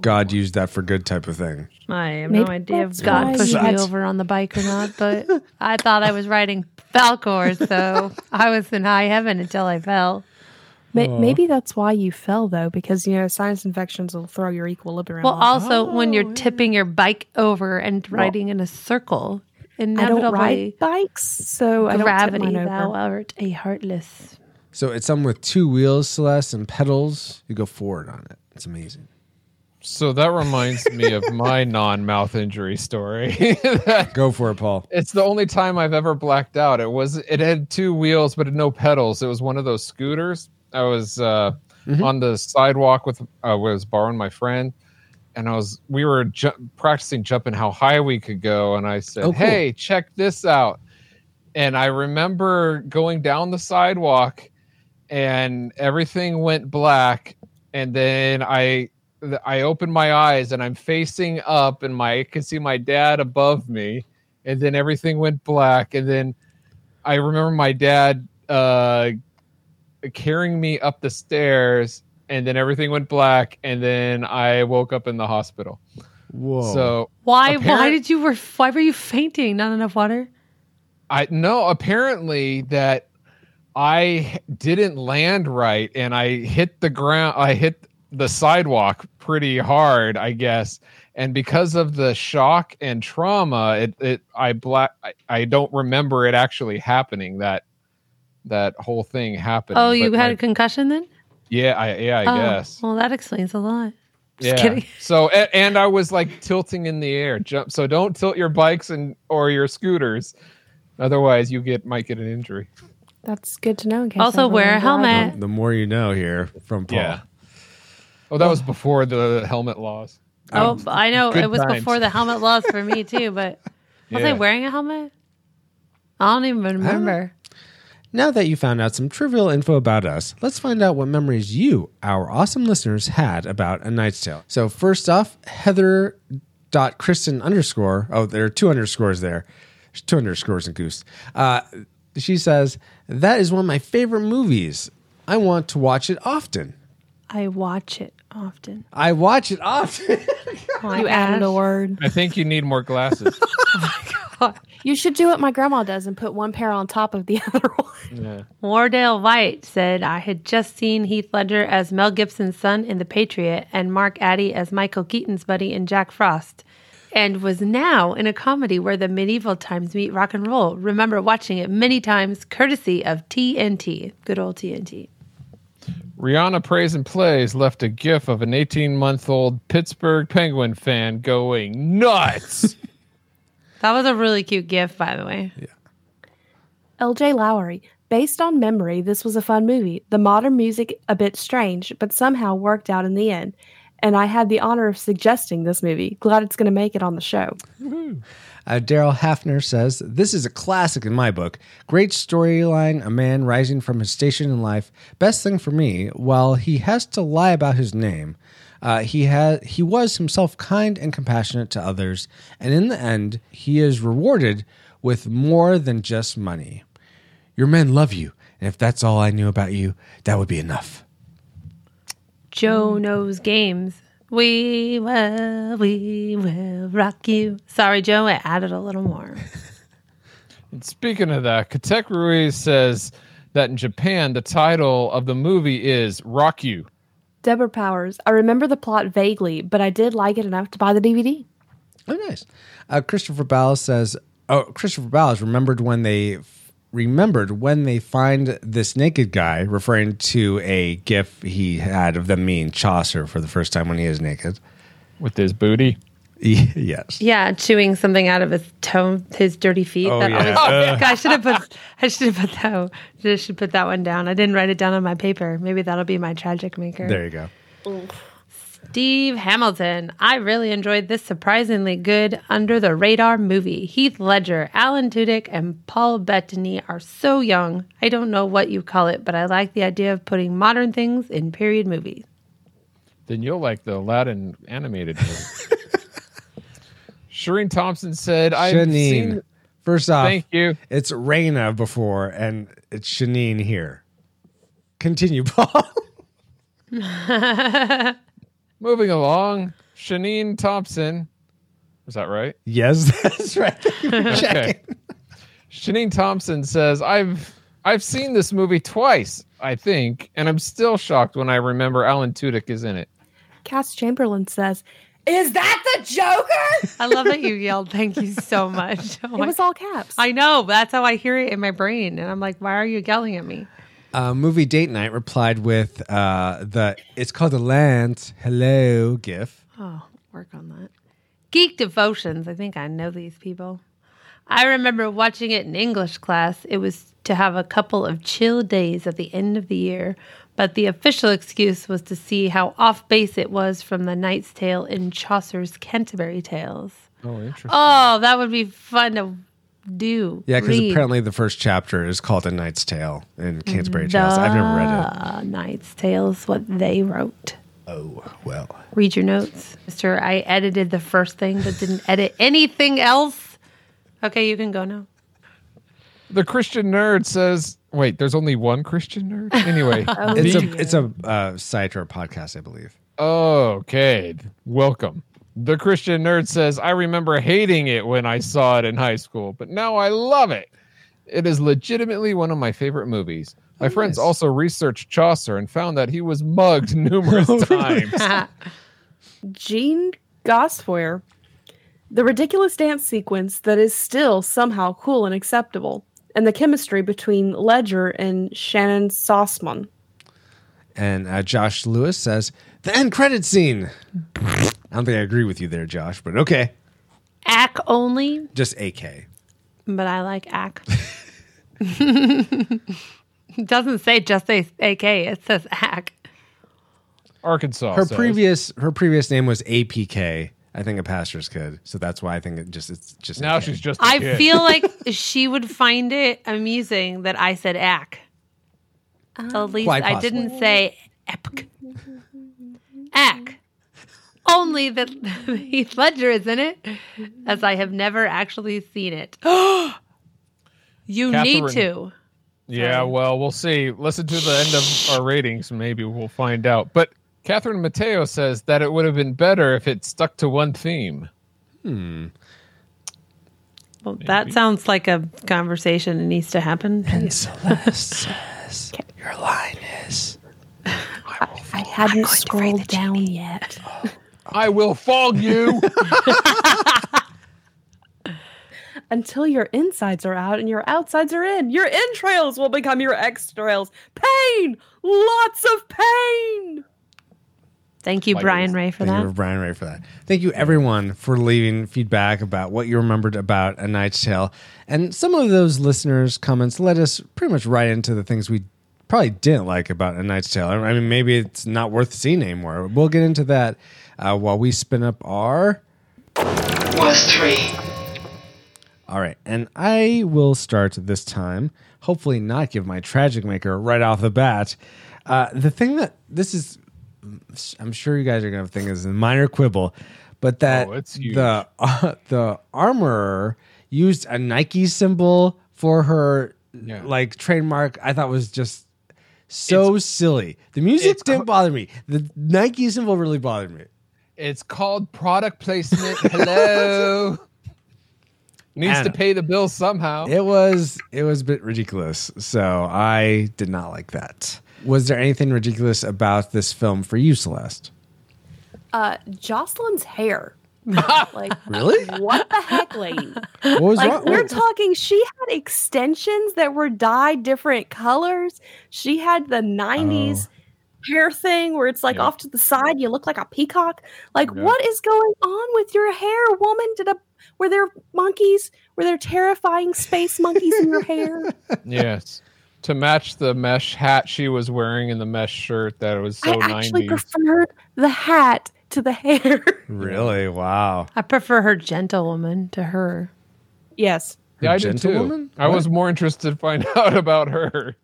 God used that for good type of thing. I have Maybe no idea if God pushed me over on the bike or not, but *laughs* I thought I was riding Falkor, so I was in high heaven until I fell. May- Maybe that's why you fell though, because you know sinus infections will throw your equilibrium. Well, off. also when you're oh, tipping your bike over and riding in a circle, I don't inevitably ride bikes, so I don't tip gravity, over. thou art a heartless. So it's something with two wheels, Celeste, and pedals. You go forward on it. It's amazing. So that reminds me of my *laughs* non-mouth injury story. *laughs* Go for it, Paul. it's the only time I've ever blacked out. It was it had two wheels but no pedals. It was one of those scooters. I was uh, on the sidewalk with uh, was borrowing my friend, and I was we were ju- practicing jumping how high we could go, and I said, Oh, cool. "Hey, check this out!" And I remember going down the sidewalk, and everything went black, and then I I opened my eyes and I'm facing up, and my I can see my dad above me, and then everything went black, and then I remember my dad uh, carrying me up the stairs, and then everything went black, and then I woke up in the hospital. Whoa. So Why? Why did you? Were, why were you fainting? Not enough water. I no apparently that I didn't land right and I hit the ground I hit the sidewalk pretty hard I guess and because of the shock and trauma it it I black I, I don't remember it actually happening that that whole thing happened Oh, you but had my- a concussion then? yeah I yeah I oh, guess Well, that explains a lot. Just yeah. kidding. *laughs* So and, and I was like tilting in the air. Jump. So don't tilt your bikes and or your scooters, otherwise you get might get an injury. That's good to know. In case Also, I wear a helmet. one. the more you know here from Paul. Yeah. Oh, that was before the helmet laws. Oh, I know good it was times. before the helmet laws for me too. But *laughs* was I Yeah. wearing a helmet? I don't even remember. Now that you found out some trivial info about us, let's find out what memories you, our awesome listeners, had about A Knight's Tale. So first off, Heather dot Kristen underscore. Oh, there are two underscores there. There's two underscores in Goose. Uh, she says that is one of my favorite movies. I want to watch it often. I watch it often. I watch it often. *laughs* Oh my You added a word. I think you need more glasses. *laughs* Oh you should do what my grandma does and put one pair on top of the *laughs* other one. yeah. Wardale White said, I had just seen Heath Ledger as Mel Gibson's son in The Patriot and Mark Addy as Michael Keaton's buddy in Jack Frost, and was now in a comedy where the medieval times meet rock and roll. Remember watching it many times, courtesy of TNT. Good old TNT. Rihanna Prays and Plays left a gif of an 18 month old Pittsburgh Penguin fan going nuts. *laughs* That was a really cute gif, by the way. LJ Lowry. Based on memory, this was a fun movie. The modern music a bit strange, but somehow worked out in the end. And I had the honor of suggesting this movie. Glad it's going to make it on the show. Uh, Daryl Hafner says, This is a classic in my book. Great storyline, a man rising from his station in life. Best thing for me, while he has to lie about his name, uh, he, ha- he was himself kind and compassionate to others, and in the end, he is rewarded with more than just money. Your men love you, and if that's all I knew about you, that would be enough. Joe knows games. We will, we will rock you. Sorry, Joe, I added a little more. *laughs* and speaking of that, Katek Ruiz says that in Japan, the title of the movie is Rock You. Deborah Powers. I remember the plot vaguely, but I did like it enough to buy the DVD. Oh, nice. Uh, Christopher Ballas says, "Oh, Christopher Ballas remembered when they remembered when they find this naked guy, referring to a gif he had of them meeting Chaucer for the first time when he is naked." With his booty. *laughs* yes. Yeah, chewing something out of his toe, his dirty feet. Oh, that yeah. Oh, always, I should have put. I should have put that. I should put that one down. I didn't write it down on my paper. Maybe that'll be my tragic maker. There you go. Steve Hamilton. I really enjoyed this surprisingly good under the radar movie. Heath Ledger, Alan Tudyk, and Paul Bettany are so young. I don't know what you call it, but I like the idea of putting modern things in period movies. Then you'll like the Aladdin animated movie. Shireen Thompson said, "I've Shanine. seen." First off, Thank you. it's Raina before, and it's Shanine here. Continue, *laughs* Paul. *laughs* Moving along, Shanine Thompson. Is that right? yes, *laughs* that's right. *laughs* Okay. Shanine Thompson says, "I've I've seen this movie twice, I think, and I'm still shocked when I remember Alan Tudyk is in it." Cass Chamberlain says, "Is that the Joker?" *laughs* I love that you yelled. Thank you so much. Oh it my- was all caps. I know. That's how I hear it in my brain. And I'm like, why are you yelling at me? Uh, movie date night replied with uh, the it's called the Lance hello gif. Oh, work on that. Geek Devotions. I think I know these people. I remember watching it in English class. It was to have a couple of chill days at the end of the year, but the official excuse was to see how off base it was from the Knight's Tale in Chaucer's Canterbury Tales. Oh, interesting. Oh, that would be fun to do. Yeah, because apparently the first chapter is called A Knight's Tale in Canterbury Tales. I've never read it. The Knight's Tales, what they wrote. Oh well. Read your notes. Mister, I edited the first thing but didn't edit anything else. Okay, you can go now. The Christian nerd says, "Wait, there's only one Christian nerd." Anyway, *laughs* It's the- a it's a uh, site or a podcast, I believe. Okay, welcome. The Christian nerd says, I remember hating it when I saw it in high school, but now I love it. It is legitimately one of my favorite movies. My friends nice. also researched Chaucer and found that he was mugged *laughs* numerous *laughs* times. *laughs* Gene Gosware, the ridiculous dance sequence that is still somehow cool and acceptable, and the chemistry between Ledger and Shannyn Sossamon. And uh, Josh Lewis says the end credit scene. I don't think I agree with you there, Josh, but okay. Ack only, Just AK. but I like Ack. it *laughs* doesn't say just say AK, it says Ack. Arkansas. Her says, previous her previous name was APK. I think a pastor's kid, so that's why I think it just it's just Now AK. she's just. a I kid. feel *laughs* like she would find it amusing that I said Ack. At least Quite I possibly. didn't say Epic. Ack. Only that *laughs* Heath Ledger is in it, as I have never actually seen it. *gasps* you need to. Yeah, well, we'll see. Listen to the end of our ratings, maybe we'll find out. But Catherine Mateo says that it would have been better if it stuck to one theme. Hmm. Well, that sounds like a conversation that needs to happen. And *laughs* Celeste says your line is I hadn't scrolled down yet. I will fog you. *laughs* Until your insides are out and your outsides are in. Your entrails will become your extrails. Pain! Lots of pain! Thank you, Like Brian. Ray, for Thank you, that. Brian Ray, for that. Thank you, everyone, for leaving feedback about what you remembered about A Knight's Tale. And some of those listeners' comments led us pretty much right into the things we probably didn't like about A Knight's Tale. I mean, maybe it's not worth seeing anymore. We'll get into that uh, while we spin up our. Worst three. All right, and I will start this time. Hopefully, not give my tragic maker right off the bat. Uh, the thing that this is, I'm sure you guys are going to think is a minor quibble, but that Oh, it's the uh, *laughs* the armorer used a Nike symbol for her Yeah. like trademark. I thought was just so silly. The music didn't co- bother me. The Nike symbol really bothered me. it's called product placement. Hello. *laughs* Needs to pay the bill somehow. It was it was a bit ridiculous. So I did not like that. Was there anything ridiculous about this film for you, Celeste? Uh, Jocelyn's hair. Like, *laughs* Really? what the heck, lady? What was Like, wrong? we're What- talking, she had extensions that were dyed different colors. She had the 90s hair thing where it's like Yeah. off to the side, you look like a peacock. Like, Yeah. what is going on with your hair, woman? Did a were there monkeys? Were there terrifying space monkeys in your hair? *laughs* yes. To match the mesh hat she was wearing and the mesh shirt that was so I actually 90s. preferred the hat to the hair. *laughs* Really? Wow. I prefer her gentlewoman to her. yes. Yeah, I do too. Gentlewoman? I was more interested to find *laughs* out about her.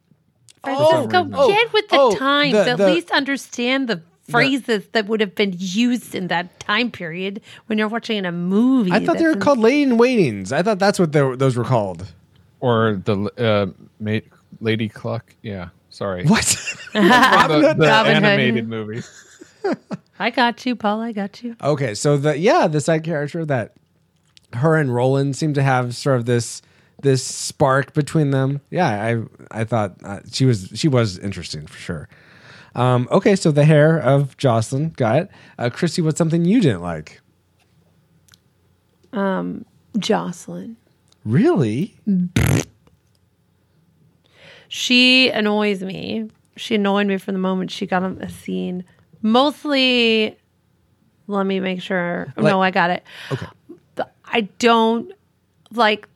Francisco, Oh, get with the oh, times. the- At least understand the phrases that would have been used in that time period when you're watching a movie. I thought they were that's- called lady in waitings. I thought that's what they were- those were called. Or the uh, mate, Lady Cluck. Yeah, sorry. What? *laughs* The, Robin the Robin Hood. animated movie. I got you, Paul. I got you. Okay, so the yeah, the side character that her and Roland seem to have sort of this this spark between them. Yeah, I I thought uh, she was she was interesting for sure. Um, okay, so the hair of Jocelyn, got it. Uh, Christy, what's something you didn't like? Um, Jocelyn. Really? She annoys me. She annoyed me from the moment she got on the scene. Mostly, let me make sure. Like- no, I got it. Okay. I don't like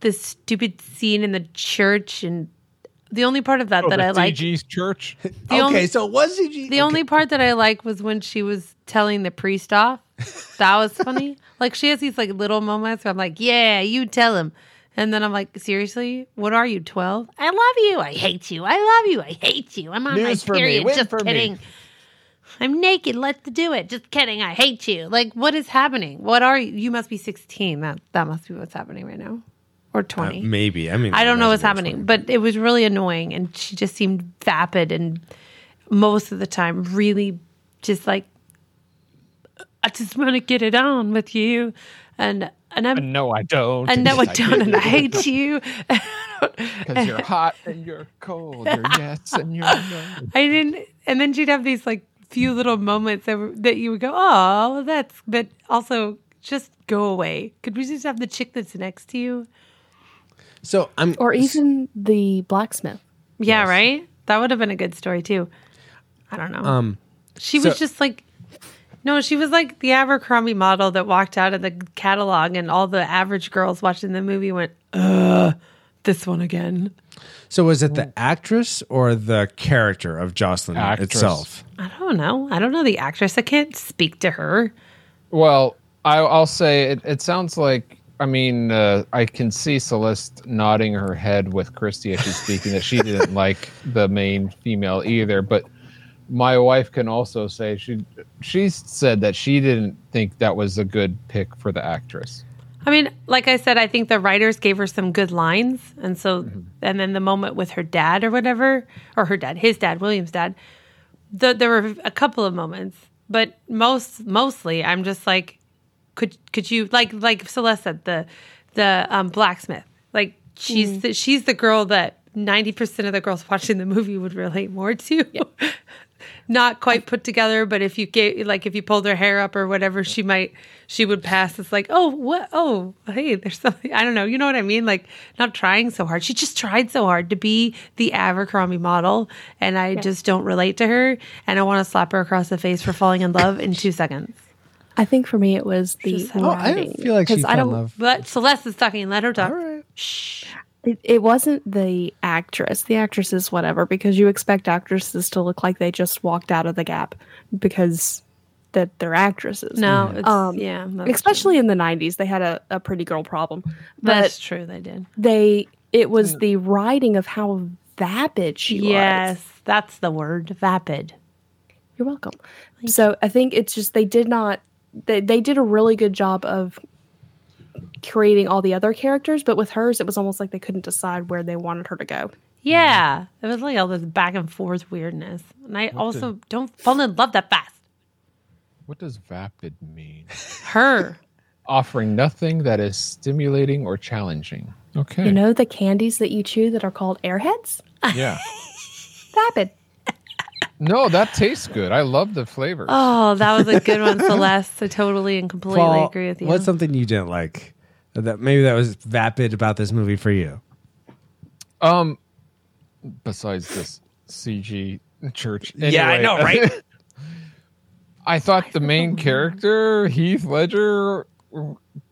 this stupid scene in the church, and the only part of that Oh, that the I like, CG's church. *laughs* the okay, only, so it was CG. the only part that I like was when she was telling the priest off. That was *laughs* funny. like she has these like little moments where I'm like, "Yeah, you tell him," and then I'm like, "Seriously, what are you? Twelve? I love you. I hate you. I love you. I hate you. I'm on News for my me. period. Win Just for me." kidding." I'm naked. Let's do it. Just kidding. I hate you. Like, what is happening? What are you? You must be 16. That that must be what's happening right now, or 20. Uh, maybe. I mean, I don't know what's imagine happening, but it was really annoying, and she just seemed vapid, and most of the time, really just like, I just want to get it on with you, and and I'm. And no, I don't. and no, I don't, and I hate you. *laughs* Because you're hot and you're cold. You're yes and you're no. *laughs* I didn't, and then she'd have these like few little moments that, were, that you would go, oh, that's, but also just go away. Could we just have the chick that's next to you? So I'm Or even the blacksmith. Yeah, right? That would have been a good story too. I don't know. um she was just like, no, she was like the Abercrombie model that walked out of the catalog, and all the average girls watching the movie went, ugh, this one again. So was it the actress or the character of Jocelyn Actress. itself? I don't know. I don't know the actress. I can't speak to her. Well, I, I'll say it, it sounds like. I mean, uh, I can see Celeste nodding her head with Christy as she's speaking that she didn't *laughs* like the main female either. But my wife can also say she she said that she didn't think that was a good pick for the actress. I mean, like I said, I think the writers gave her some good lines, and so, Mm-hmm. and then the moment with her dad or whatever, or her dad, his dad, William's dad, the, there were a couple of moments, but most, mostly, I'm just like, could could you like like Celeste said the the um, blacksmith, like she's the, she's the girl that ninety percent of the girls watching the movie would relate more to. *laughs* Not quite put together, but if you get like if you pulled her hair up or whatever, she might she would pass. It's like, oh, what? Oh, hey, there's something. I don't know. You know what I mean? Like not trying so hard. She just tried so hard to be the Abercrombie model, and I just don't relate to her. And I want to slap her across the face for falling in love in two seconds. I think for me it was the Just- Oh, I writing. didn't feel like she 'Cause fell I in don't, love. But Celeste is talking. Let her talk. All right. It, it wasn't the actress. The actress is whatever because you expect actresses to look like they just walked out of the gap because that they're actresses. No, it's, Um, yeah, that's especially in the 90s they had a, a pretty girl problem but that's true. They did. they it was the writing of how vapid she Yes, was Yes, that's the word. Vapid. you're welcome so i think it's just they did not they, they did a really good job of creating all the other characters but with hers it was almost like they couldn't decide where they wanted her to go Yeah, it was like all this back and forth weirdness, and I also don't fall in love that fast. What does vapid mean? Her. *laughs* Offering nothing that is stimulating or challenging. Okay. you know the candies that you chew that are called airheads yeah. *laughs* vapid No, that tastes good. I love the flavor. Oh, that was a good one, *laughs* Celeste. I totally and completely Paul, agree with you. What's something you didn't like? That maybe that was vapid about this movie for you. Um, besides this CG church. Yeah, I know, *laughs* right? I thought the main character, Heath Ledger,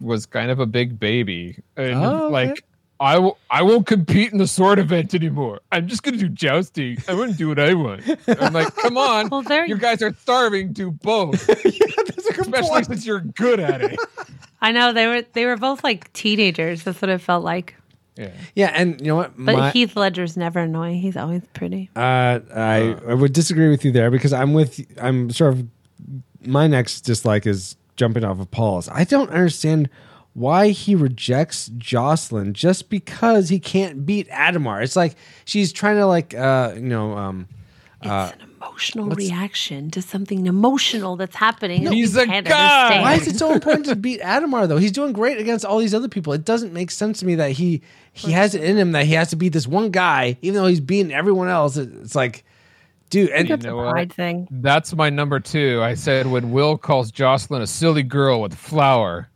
was kind of a big baby. And Oh, okay. like I will. I won't compete in the sword event anymore. I'm just gonna do jousting. I want to do what I want. I'm like, come on, Well, there you guys are starving. Do both, *laughs* That's a good especially point. since you're good at it. I know they were they were both like teenagers. That's what it felt like. Yeah. Yeah, and you know what? But My- Heath Ledger's never annoying. He's always pretty. Uh, I I would disagree with you there because I'm with I'm sort of my next dislike is jumping off of Paul's. I don't understand why he rejects Jocelyn just because he can't beat Adhemar. It's like she's trying to like uh you know um It's an emotional reaction to something emotional that's happening. that He's you a god. understand. why is it so important to beat Adhemar though? He's doing great against all these other people. It doesn't make sense to me that he he has it in him that he has to beat this one guy even though he's beating everyone else. It's like dude and You know what? pride thing. That's my number two. I said when Will calls Jocelyn a silly girl with flour,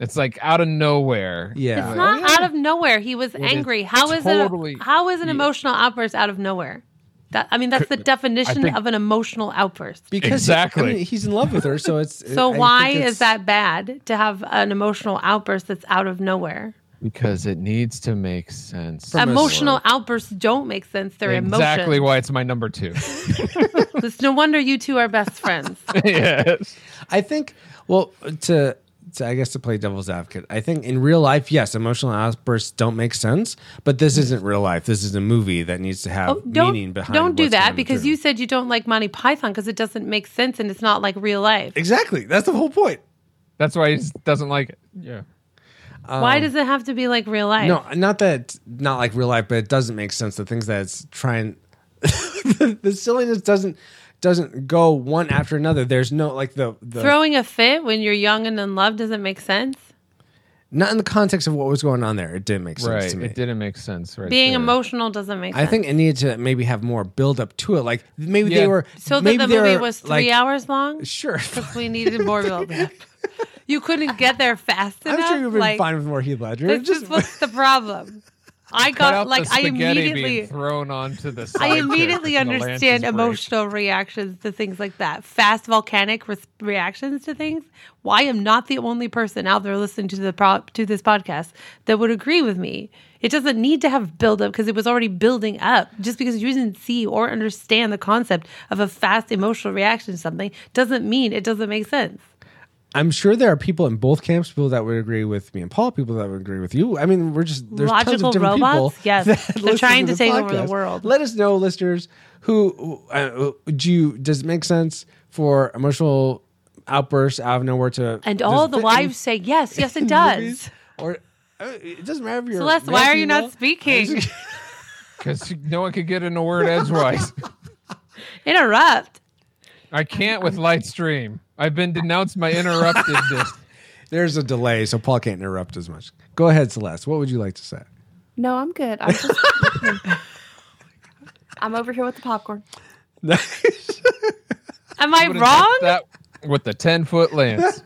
it's like out of nowhere. yeah. It's not out of nowhere. He was Well, it's angry. How is totally- it? How is an yeah. emotional outburst out of nowhere? That I mean, that's the definition think- of an emotional outburst. because Exactly. He, I mean, he's in love with her, so it's So I why think is that bad to have an emotional outburst that's out of nowhere? Because it needs to make sense. From Emotional outbursts don't make sense. They're exactly emotions. why it's my number two. *laughs* It's no wonder you two are best friends. *laughs* yes. I think well to, to I guess to play devil's advocate. I think in real life, yes, emotional outbursts don't make sense, but this isn't real life. This is a movie that needs to have Oh, don't meaning behind. don't do what's that because through. you said you don't like Monty Python because it doesn't make sense and it's not like real life. exactly. That's the whole point. That's why he doesn't like it. Yeah. Why um, does it have to be like real life? No, not that not like real life, but it doesn't make sense. The things that it's trying, the, *laughs* the silliness doesn't doesn't go one after another. There's no like the the Throwing a fit when you're young and in love doesn't make sense. not in the context of what was going on there. It didn't make sense Right. to me. It didn't make sense. Right. Being there. emotional doesn't make I sense. think it needed to maybe have more build up to it. Like maybe they were so that maybe the movie were, was three like, hours long Sure. *laughs* because we needed more build up. *laughs* You couldn't get there fast enough. I'm sure you've been like, fine with more Heath Ledger. This Just is what's the problem. I got like I immediately thrown onto the. I immediately understand lances break. emotional reactions to things like that. Fast volcanic re- reactions to things. Why am not the only person out there listening to the pro- to this podcast that would agree with me. It doesn't need to have build up because it was already building up. Just because you didn't see or understand the concept of a fast emotional reaction to something doesn't mean it doesn't make sense. I'm sure there are people in both camps, people that would agree with me and Paul, people that would agree with you. I mean, we're just there's tons Logical of different robots? people. Yes. *laughs* They're trying to the take over the world. Let us know, listeners, who uh, do you does it make sense for emotional outbursts out of nowhere to And all the fit in- wives say, yes, yes, it does. Or uh, it doesn't matter if you're Celeste, male, why are you not speaking? *laughs* *laughs* because no one could get in a word edgewise. Interrupt. I can't with Lightstream. I've been denounced my interruptedness. *laughs* There's a delay, so Paul can't interrupt as much. Go ahead, Celeste. What would you like to say? No, I'm good. I'm just. *laughs* I'm over here with the popcorn. Nice. *laughs* Am I Would've wrong? That with the ten foot lance.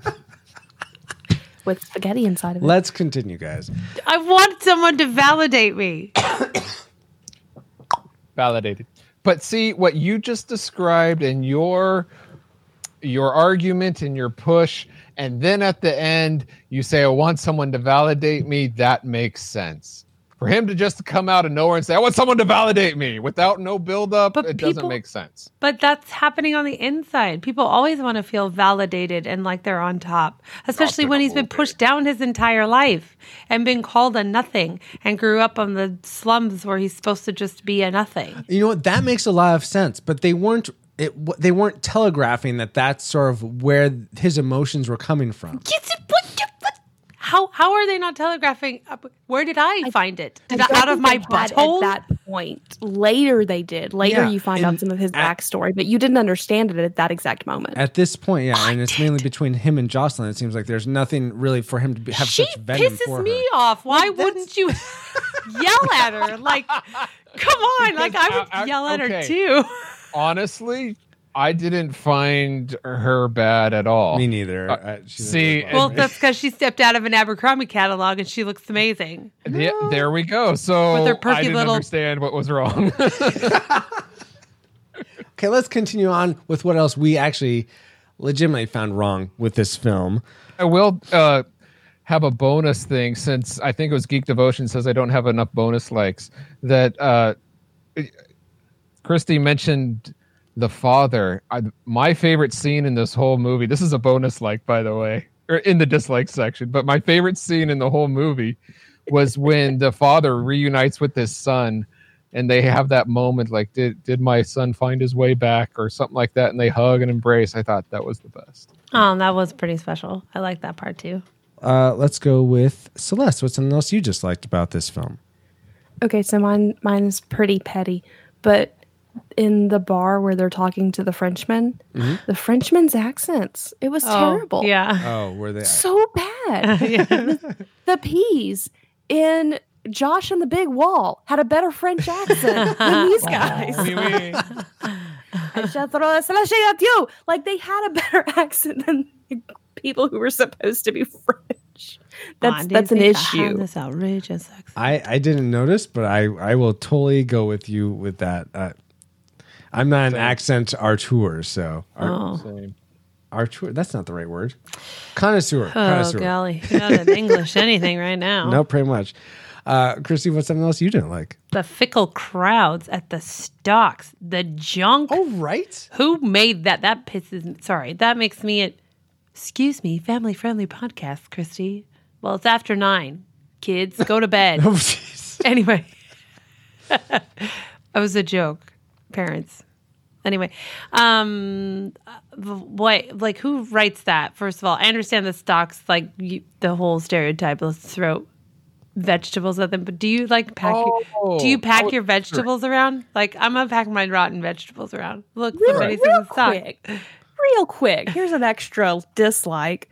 with spaghetti inside of it. Let's continue, guys. I want someone to validate me. *coughs* Validated. But see what you just described and your your argument and your push, and then at the end you say, I want someone to validate me, that makes sense. For him to just come out of nowhere and say, I want someone to validate me without no build up, But it doesn't make sense. But that's happening on the inside. People always want to feel validated and like they're on top, especially when he's been pushed down his entire life and been called a nothing and grew up on the slums where he's supposed to just be a nothing. You know what? That makes a lot of sense, but they weren't. It, they weren't telegraphing that that's sort of where his emotions were coming from. Yes, it- what- what- How how are they not telegraphing? Where did I find it? Did I, don't out of my they had butthole? At that point, later they did. Later Yeah, you find and out some of his at- backstory, but you didn't understand it at that exact moment. At this point, yeah, and it's mainly between him and Jocelyn. It seems like there's nothing really for him to be, have she such venom She pisses for me her. off. Why Well, wouldn't you *laughs* yell at her? Like, come on! Like I would I- I- yell at her too. *laughs* Honestly, I didn't find her bad at all. Me neither. Uh, I- she see, really Well, me. that's because she stepped out of an Abercrombie catalog and she looks amazing. Yeah, there we go. So With her perky I didn't little- understand what was wrong. *laughs* *laughs* okay, let's continue on with what else we actually legitimately found wrong with this film. I will uh, have a bonus thing since I think it was Geek Devotion says I don't have enough bonus likes. That uh, Christy mentioned the father. I, my favorite scene in this whole movie. This is a bonus like, by the way, or in the dislike section. But my favorite scene in the whole movie was when the father reunites with his son and they have that moment like did did my son find his way back or something like that and they hug and embrace i thought that was the best Oh, that was pretty special. I like that part too. Uh, let's go with Celeste. What's something else you just liked about this film? Okay, so mine mine is pretty petty, but in the bar where they're talking to the Frenchman, the Frenchman's accents, it was terrible. Yeah. Oh, were they? So bad. *laughs* *laughs* the peas in Josh and the Big Wall had a better French accent than *laughs* these guys. I shall throw a slushy at you. Like they had a better accent than the people who were supposed to be French. That's I that's an think I had issue. This outrageous accent. I, I didn't notice, but I, I will totally go with you with that. Uh, I'm not an accent artur, so Ar- Oh, Same. artur. That's not the right word. Connoisseur. oh connoisseur. golly, you're not in English anything right now. *laughs* No, pretty much. Uh, Christy, what's something else you didn't like? The fickle crowds at the stocks, the junk. Oh, right. Who made that? That pisses me. Sorry, that makes me. A, excuse me, family friendly podcast, Christy. Well, it's after nine. Kids, go to bed. *laughs* Oh, jeez. anyway, *laughs* that was a joke, parents. Anyway, um, what like who writes that? First of all, I understand the stocks, like you, the whole stereotype. Let's throw vegetables at them, but do you like pack? your, do you Oh, pack was your vegetables around? Like I'm gonna pack my rotten vegetables around. Look, Real, somebody's real in the stock. quick, real quick. Here's an extra dislike.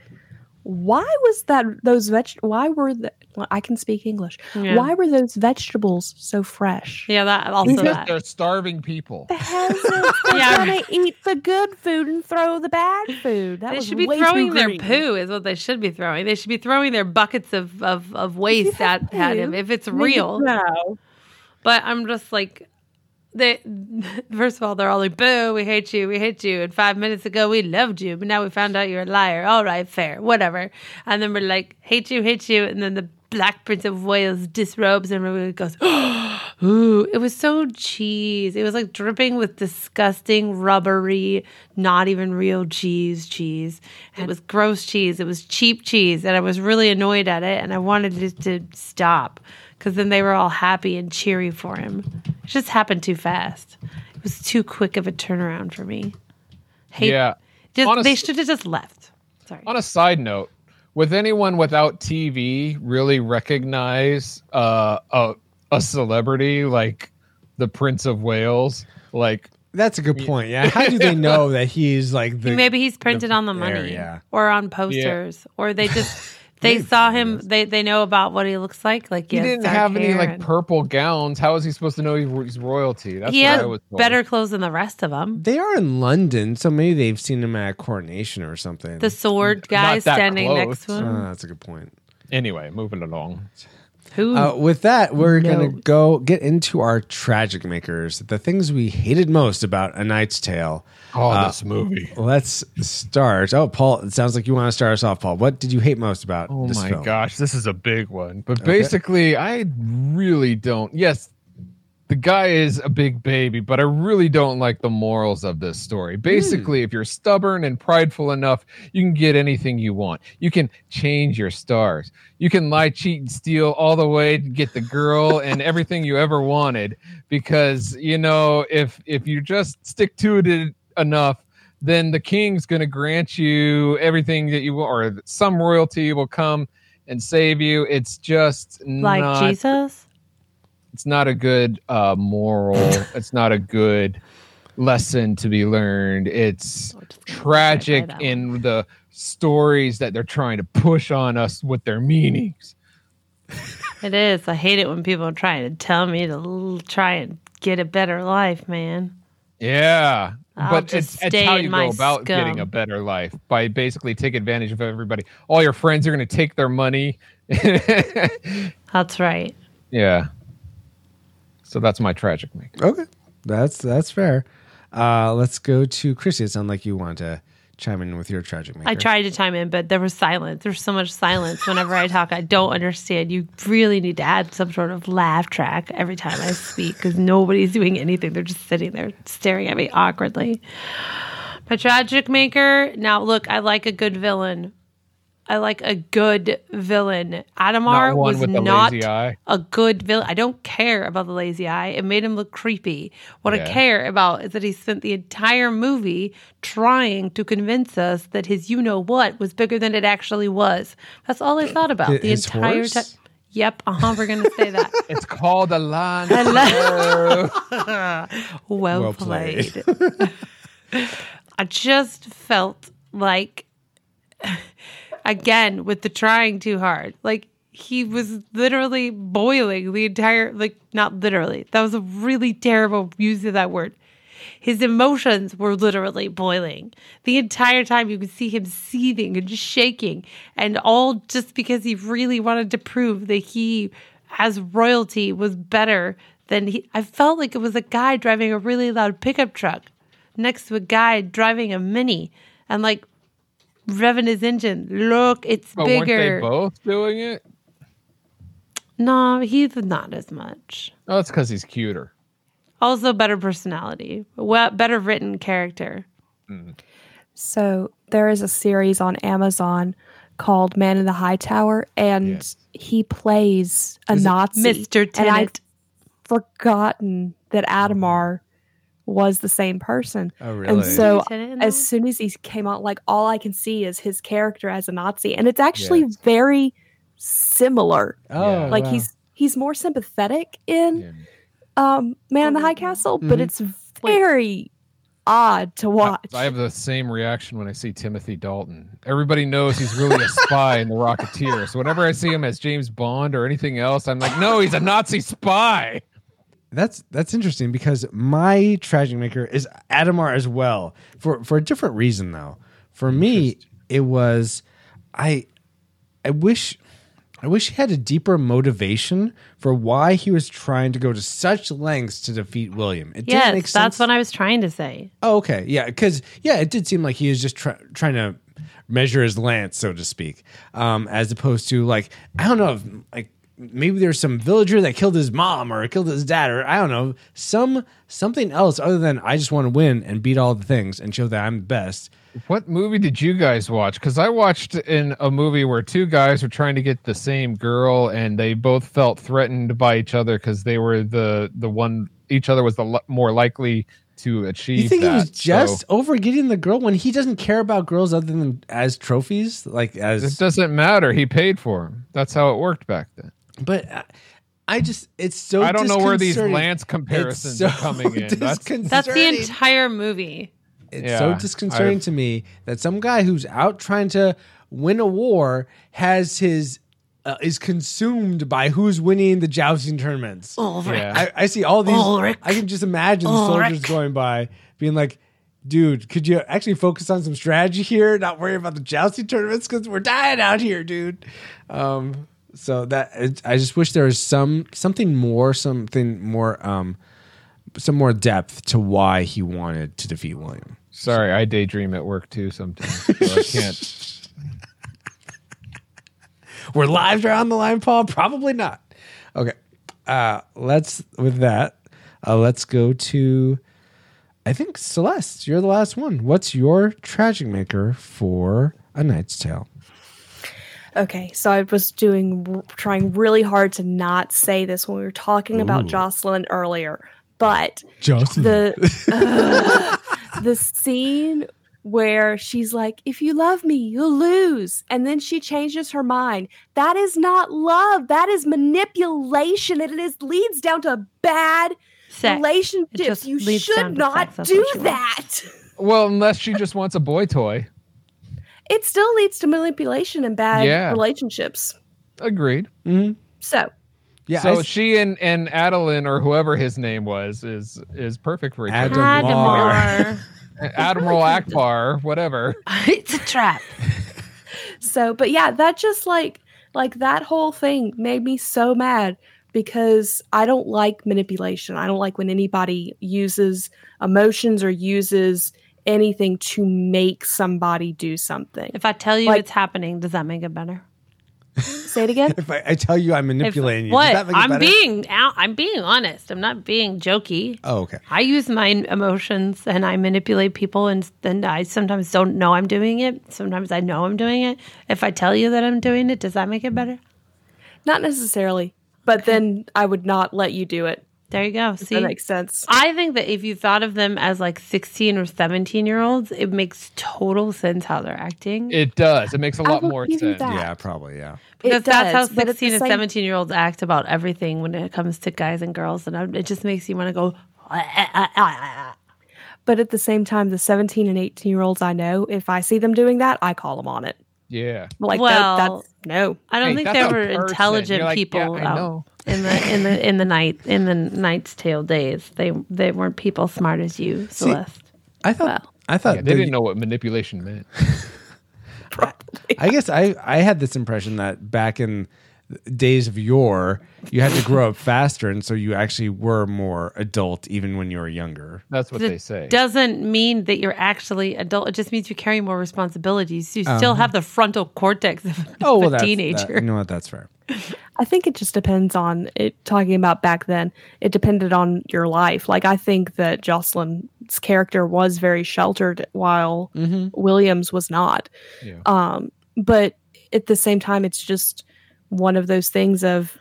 Why was that those veg? Why were the? Well, I can speak English. Yeah. Why were those vegetables so fresh? Yeah, that also because that. they're starving people The peasants are *laughs* Yeah. gonna eat the good food and throw the bad food. That They should be throwing their green. poo, is what they should be throwing. They should be throwing their buckets of, of, of waste at, at him if it's real. No. But I'm just like, they. *laughs* First of all, they're all like, "Boo! We hate you! We hate you!" And five minutes ago, we loved you, but now we found out you're a liar. All right, fair, whatever. And then we're like, "Hate you, hate you," and then the Black Prince of Wales disrobes and everybody goes, *gasps* "Ooh!" It was so cheese. It was like dripping with disgusting, rubbery, not even real cheese. Cheese. It was gross cheese. It was cheap cheese, and I was really annoyed at it, and I wanted it to stop because then they were all happy and cheery for him. It just happened too fast. It was too quick of a turnaround for me. Hate, yeah just, Honest- they should have just left. Sorry. on a side note would anyone without tv really recognize uh, a, a celebrity like the prince of wales like That's a good point. Yeah. How do they *laughs* know that he's like the Maybe he's printed on the there, money yeah. or on posters, or they just they Maybe, saw him. They they know about what he looks like. Like he has didn't have any hair like and- purple gowns how is he supposed to know he's, he's royalty that's he what has I was told. better clothes than the rest of them. They are in London, so maybe they've seen him at a coronation or something. The sword guy standing close. next to him. Oh, that's a good point. anyway moving along Who? Uh, with that, we're gonna go get into our tragic makers, the things we hated most about A Knight's Tale. oh Uh, this movie Let's start. Oh, Paul, it sounds like you want to start us off, Paul. What did you hate most about Oh this my film? gosh, this is a big one. But basically, I really don't. Yes, the guy is a big baby, but I really don't like the morals of this story. Hmm. Basically, if you're stubborn and prideful enough, you can get anything you want. You can change your stars. You can lie, cheat, and steal all the way to get the girl and *laughs* everything you ever wanted. Because you know, if if you just stick to it enough, then the king's going to grant you everything that you want, or some royalty will come and save you. It's just like not, Jesus. It's not a good uh, moral. *laughs* it's not a good lesson to be learned. It's Oh, tragic right by that in the stories that they're trying to push on us with their meanings. It is. I hate it when people are trying to tell me to l- try and get a better life, man. Yeah. I'll but it's, it's how you go about scum. getting a better life by basically take advantage of everybody. All your friends are going to take their money. *laughs* That's right. yeah. So that's my tragic make. Okay, that's that's fair. Uh, let's go to Chrissy. It sounded like you want to chime in with your tragic maker. I tried to chime in, but there was silence. There's so much silence whenever I talk. I don't understand. You really need to add some sort of laugh track every time I speak because nobody's doing anything. They're just sitting there staring at me awkwardly. My tragic maker. Now, look, I like a good villain. I like a good villain. Adhemar Not was not a good villain. I don't care about the lazy eye. It made him look creepy. What I care about is that he spent the entire movie trying to convince us that his you know what was bigger than it actually was. That's all I thought about the his entire time. Yep, uh huh. We're gonna say that. *laughs* It's called a line. *laughs* well, Well played. played. *laughs* I just felt like, again, with the trying too hard, like he was literally boiling the entire, like, not literally. That was a really terrible use of that word. His emotions were literally boiling. The entire time you could see him seething and shaking, and all just because he really wanted to prove that he, as royalty, was better than he. I felt like it was a guy driving a really loud pickup truck next to a guy driving a mini and like revving his engine. Look, it's But weren't they bigger. both doing it? No, he's not as much. Oh, that's because he's cuter. Also, better personality, well, better written character. Mm-hmm. So there is a series on Amazon called Man in the High Tower, and Yes. he plays a Is Nazi. Mr. And I'd Tenet. forgotten that Adhemar was the same person. Oh, really? And so Mr. Tenet in as soon as he came out, like all I can see is his character as a Nazi, and it's actually Yes. very similar. oh, Like wow. he's he's more sympathetic in Yeah. um, Man in the Oh, High. Castle, but Mhm. it's very odd to watch. I have the same reaction when I see Timothy Dalton. Everybody knows he's really a spy in The Rocketeer. So whenever I see him as James Bond or anything else, I'm like, no, he's a Nazi spy. That's that's interesting because my tragic maker is Adhemar as well for for a different reason though. For me, it was I I wish I wish he had a deeper motivation for why he was trying to go to such lengths to defeat William. It didn't make sense. that's what I was trying to say. Oh, okay. Yeah, because yeah, it did seem like he was just try- trying to measure his lance, so to speak, um, as opposed to like I don't know, if, like maybe there's some villager that killed his mom or killed his dad or I don't know, some something else other than I just want to win and beat all the things and show that I'm the best. What movie did you guys watch? Because I watched in a movie where two guys were trying to get the same girl, and they both felt threatened by each other because they were the the one each other was the li- more likely to achieve. You think that. he was just So over getting the girl when he doesn't care about girls other than as trophies, like as it doesn't matter. He paid for him. That's how it worked back then. But. I, I just it's so I don't know where these. Lance comparisons so are coming in. That's That's the entire movie. It's Yeah, so disconcerting I've- to me that some guy who's out trying to win a war has his uh, is consumed by who's winning the jousting tournaments. Ulrich. Yeah. I, I see all these. Ulrich. I can just imagine the soldiers going by, being like, "Dude, could you actually focus on some strategy here? Not worry about the jousting tournaments because we're dying out here, dude." Um, so that I just wish there was some something more, something more, um, some more depth to why he wanted to defeat William. Sorry, I daydream at work too sometimes. So I *laughs* can't. We're live on the line, Paul. Probably not. Okay. Uh, let's with that. Uh, let's go to. I think Celeste. You're the last one. What's your tragic maker for A Knight's Tale? Okay, so I was doing trying really hard to not say this when we were talking about Jocelyn earlier, but Justin. the *laughs* uh, the scene where she's like, "If you love me, you'll lose," and then she changes her mind. That is not love. That is manipulation, and it is leads down to bad Sex. relationships. You should not do what wants. that. Well, unless she just wants a boy toy. It still leads to manipulation and bad Yeah. relationships. Agreed. Mm-hmm. So yeah. so I- she and and Adeline or whoever his name was is is perfect for each other. Adhemar. Adhemar. *laughs* Admiral Ackbar, whatever. *laughs* it's a trap. So, but yeah, that just like like that whole thing made me so mad because I don't like manipulation. I don't like when anybody uses emotions or uses anything to make somebody do something. If I tell you Like- it's happening, does that make it better? Say it again. *laughs* If I, I tell you I'm If- manipulating you, what? does that make I'm better? being out. I'm being honest. I'm not being jokey. Oh, okay. I use my emotions and I manipulate people, and then I sometimes don't know I'm doing it. Sometimes I know I'm doing it. If I tell you that I'm doing it, does that make it better? Not necessarily, but then I would not let you do it. There you go. If See, that makes sense. I think that if you thought of them as like 16 or 17 year olds, it makes total sense how they're acting. It does. It makes a lot more sense. that. Yeah, probably. Yeah. because It that's how does, but at the 16 and 17 year olds act about everything when it comes to guys and girls. And it just makes you want to go, But at the same time, the 17 and 18 year olds I know, if I see them doing that, I call them on it. Yeah. Like Well, that, that's no. I don't Hey, think that's there were person. intelligent like, people yeah, I out in the in the in the night in the Knight's Tale days. They they weren't people smart as you, Celeste. I thought. Well. I thought Yeah, they the- didn't know what manipulation meant. *laughs* I guess I I had this impression that back in days of yore, you had to grow up faster, and so you actually were more adult even when you were younger. That's what That they say. doesn't mean that you're actually adult. It just means you carry more responsibilities. You still Uh-huh. have the frontal cortex of, Oh well, a that's, teenager. that- you know what? That's fair. I think it just depends on it. Talking about back then, it depended on your life. Like I think that Jocelyn's character was very sheltered, while Williams was not. Yeah. Um, but at the same time, it's just one of those things of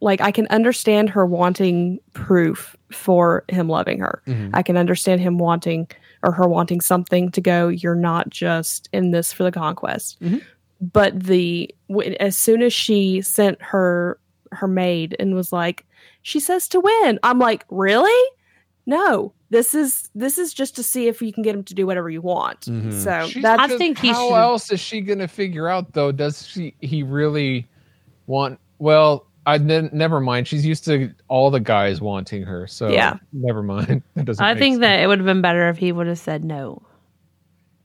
like I can understand her wanting proof for him loving her. Mm-hmm. I can understand him wanting or her wanting something to go. You're not just in this for the conquest. Mm-hmm. But the w- as soon as she sent her her maid and was like, she says to win. I'm like, really? No, this is this is just to see if you can get him to do whatever you want. Mhm. So She's that's I think he how should- else is she going to figure out though? Does she? He really want? Well, I ne- never mind. She's used to all the guys wanting her, so Yeah. never mind. *laughs* That doesn't. I think sense. that it would have been better if he would have said no.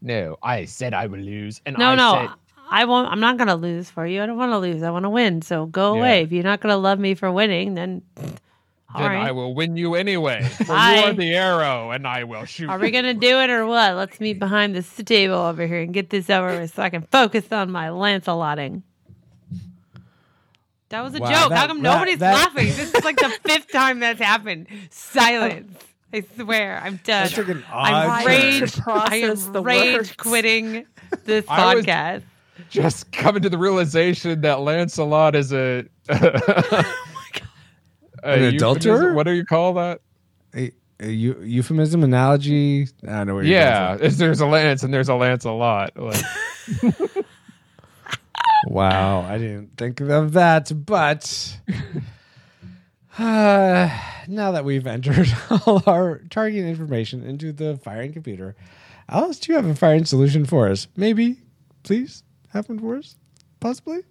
no. I said I would lose, and No, I no, said, I won't. I'm not going to lose for you. I don't want to lose. I want to win. So go Yeah. away. If you're not going to love me for winning, then all then right. I will win you anyway. *laughs* For you Bye. are the arrow, and I will shoot. Are we gonna do it or what? Let's meet behind this table over here and get this over with so I can focus on my Lancelotting. That was a Wow, joke. that- How come that- nobody's that- laughing? This is like the *laughs* fifth time that's happened. Silence. I swear, I'm done. That took an I'm odd rage. I am the rage words. quitting this podcast. just coming to the realization that Lancelot is a. *laughs* An a adulterer? What do you call that? A, a euphemism analogy. I don't know what you're Yeah, there's a Lance and there's a Lancelot. Like, for. *laughs* Wow, I didn't think of that, but uh, *sighs* now that we've entered *laughs* all our targeting information into the firing computer, Alice, do you have a firing solution for us? Maybe, please, have one for us, possibly.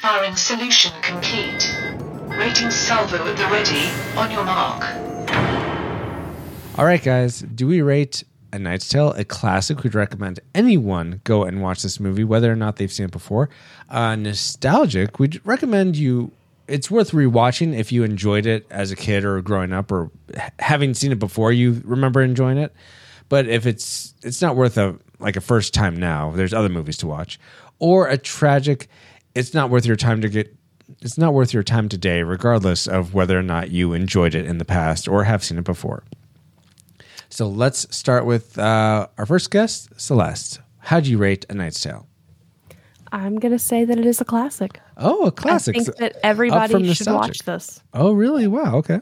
Firing solution complete. Rating salvo at the ready. On your mark. All right, guys. Do we rate A Knight's Tale a classic? We'd recommend anyone go and watch this movie, whether or not they've seen it before. Uh, nostalgic, we'd recommend you. It's worth rewatching if you enjoyed it as a kid or growing up, or having seen it before you remember enjoying it. But if it's it's not worth a like a first time now, there's other movies to watch. Or a tragic, it's not worth your time to get it's not worth your time today, regardless of whether or not you enjoyed it in the past or have seen it before. So let's start with uh, our first guest, Celeste. How do you rate A Knight's Tale? I'm gonna say that it is a classic. Oh, a classic. I think that everybody from should watch this. Oh, really? Wow. Okay.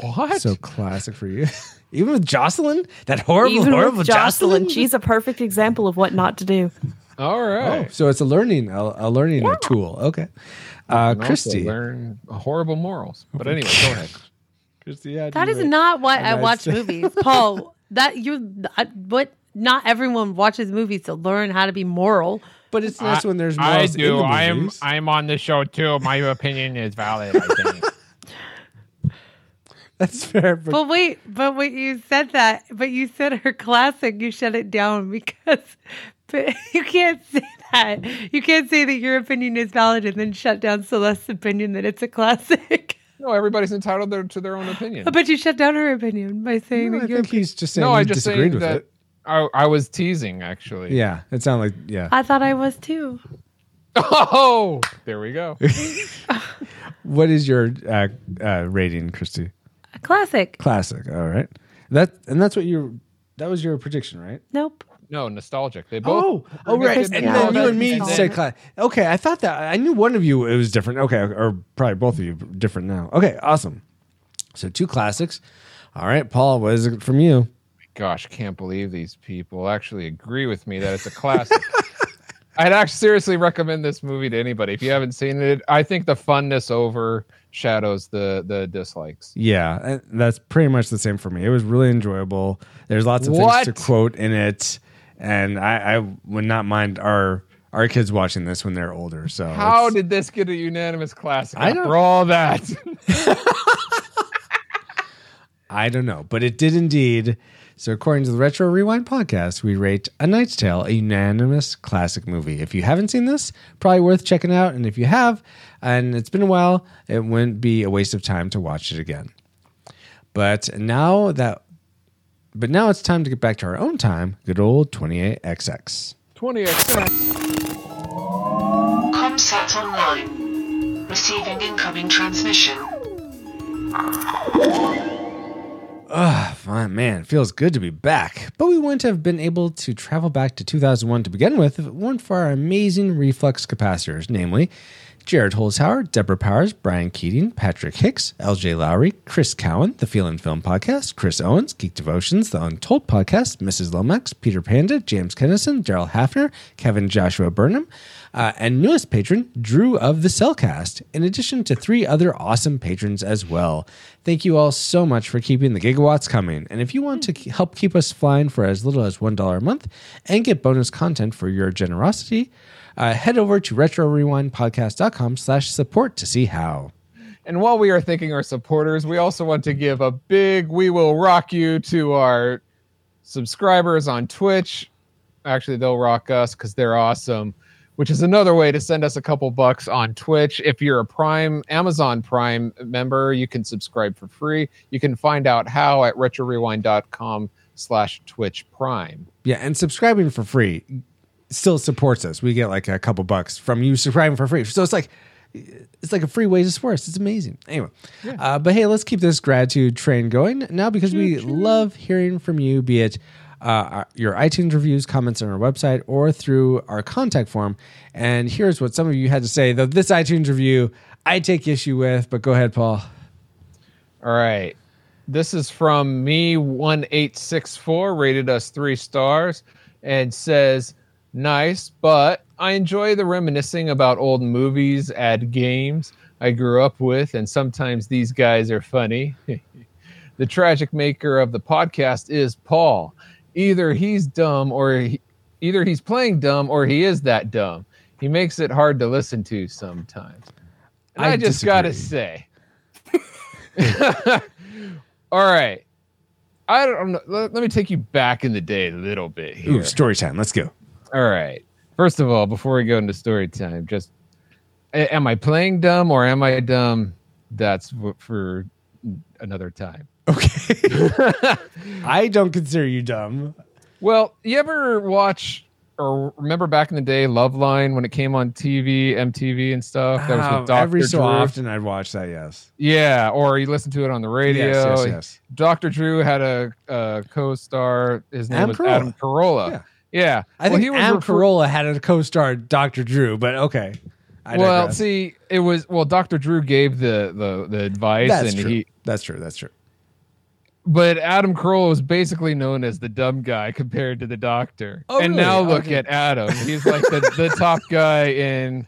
what? So classic for you. *laughs* Even with Jocelyn, that horrible, Even horrible with Jocelyn. Jocelyn, she's a perfect example of what not to do. All right. Oh, so it's a learning, a, a learning tool. Okay. Uh, And Christy. learn horrible morals. But anyway, go ahead. *laughs* Christy, how do That you is rate not why I watch Tale? movies, Paul. *laughs* That you, I- what? Not everyone watches movies to learn how to be moral. But it's nice when there's I do. in the I am. I'm on the show too. My opinion is valid. I think. *laughs* That's fair. But But wait, but wait, you said that, but you said her classic. You shut it down because but *laughs* you can't say that. You can't say that your opinion is valid and then shut down Celeste's opinion that it's a classic. *laughs* No, everybody's entitled their, to their own opinion. But you shut down her opinion by saying No, I that you're. think he's just saying no, he I just disagreed saying with that it. I, I was teasing actually. Yeah, it sounded like yeah. I thought I was too. *laughs* Oh, there we go. What is your uh, uh, rating, Christy? A classic. Classic. All right. That and that's what you. That was your prediction, right? Nope. No, nostalgic. They both. Oh, oh, right. And then you and me nostalgic, said class. Okay, I thought that I knew one of you it was different. Okay, or probably both of you different now. Okay, awesome. So two classics. All right, Paul, what is it from you? Gosh, can't believe these people actually agree with me that it's a classic. *laughs* I'd actually seriously recommend this movie to anybody. If you haven't seen it, I think the funness overshadows the the dislikes. Yeah, that's pretty much the same for me. It was really enjoyable. There's lots of What? things to quote in it, and I, I would not mind our our kids watching this when they're older. So How did this get a unanimous classic I after all that? *laughs* I don't know, but it did indeed. So, according to the Retro Rewind podcast, we rate A Knight's Tale a unanimous classic movie. If you haven't seen this, probably worth checking out. And if you have, and it's been a while, it wouldn't be a waste of time to watch it again. But now that, but now it's time to get back to our own time. Good old 28XX. 20x. Comsat online. Receiving incoming transmission. Ah, fine, man. Feels good to be back. But we wouldn't have been able to travel back to 2001 to begin with if it weren't for our amazing reflux capacitors, namely Jared Holzhauer, Deborah Powers, Brian Keating, Patrick Hicks, LJ Lowry, Chris Cowan, The Feel and Film Podcast, Chris Owens, Geek Devotions, The Untold Podcast, Mrs. Lomax, Peter Panda, James Kennison, Daryl Hafner, Kevin Joshua Burnham, uh, and newest patron, Drew of the Cellcast, in addition to three other awesome patrons as well. Thank you all so much for keeping the gigawatts coming. And if you want to help keep us flying for as little as $1 a month and get bonus content for your generosity, uh, head over to retrorewindpodcast.com slash support to see how. And while we are thanking our supporters, we also want to give a big "We will rock you" to our subscribers on Twitch. Actually, they'll rock us because they're awesome. Which is another way to send us a couple bucks on Twitch. If you're a Prime Amazon Prime member, you can subscribe for free. You can find out how at retrorewind.com slash Twitch Prime. Yeah, and subscribing for free still supports us. We get like a couple bucks from you subscribing for free. So it's like it's like a free way to support us. It's amazing. Anyway, uh, but hey, let's keep this gratitude train going now because we love hearing from you, be it uh, your iTunes reviews, comments on our website, or through our contact form. And here's what some of you had to say. Though this iTunes review, I take issue with. But go ahead, Paul. All right. This is from me one eight six four, rated us three stars, and says, "Nice, but I enjoy the reminiscing about old movies, ad games I grew up with, and sometimes these guys are funny." *laughs* the tragic maker of the podcast is Paul. Either he's dumb or he, either he's playing dumb or he is that dumb. He makes it hard to listen to sometimes. And I I, just gotta say. *laughs* All right. I don't know. Let, let me take you back in the day a little bit here. Ooh, story time. Let's go. All right. First of all, before we go into story time, just am I playing dumb or am I dumb? That's for another time. *laughs* Okay. I don't consider you dumb. Well, you ever watch or remember back in the day Loveline when it came on TV, MTV and stuff? That was with Dr. every so Drew? often I'd watch that. Yes. Yeah, or you listen to it on the radio. Yes, yes, yes. Dr. Drew had a, a co-star. His name Adam was Carolla. Adam Carolla. Yeah. Yeah. I Well, think was Am refer- Carolla had a co-star Dr. Drew, but okay. I well, digress. see, it was well. Dr. Drew gave the the, the advice, that's and true. he. that's true. That's true. But Adam Carolla was basically known as the dumb guy compared to the doctor. Oh, and really? now look Okay. at Adam. *laughs* He's like the, the top guy in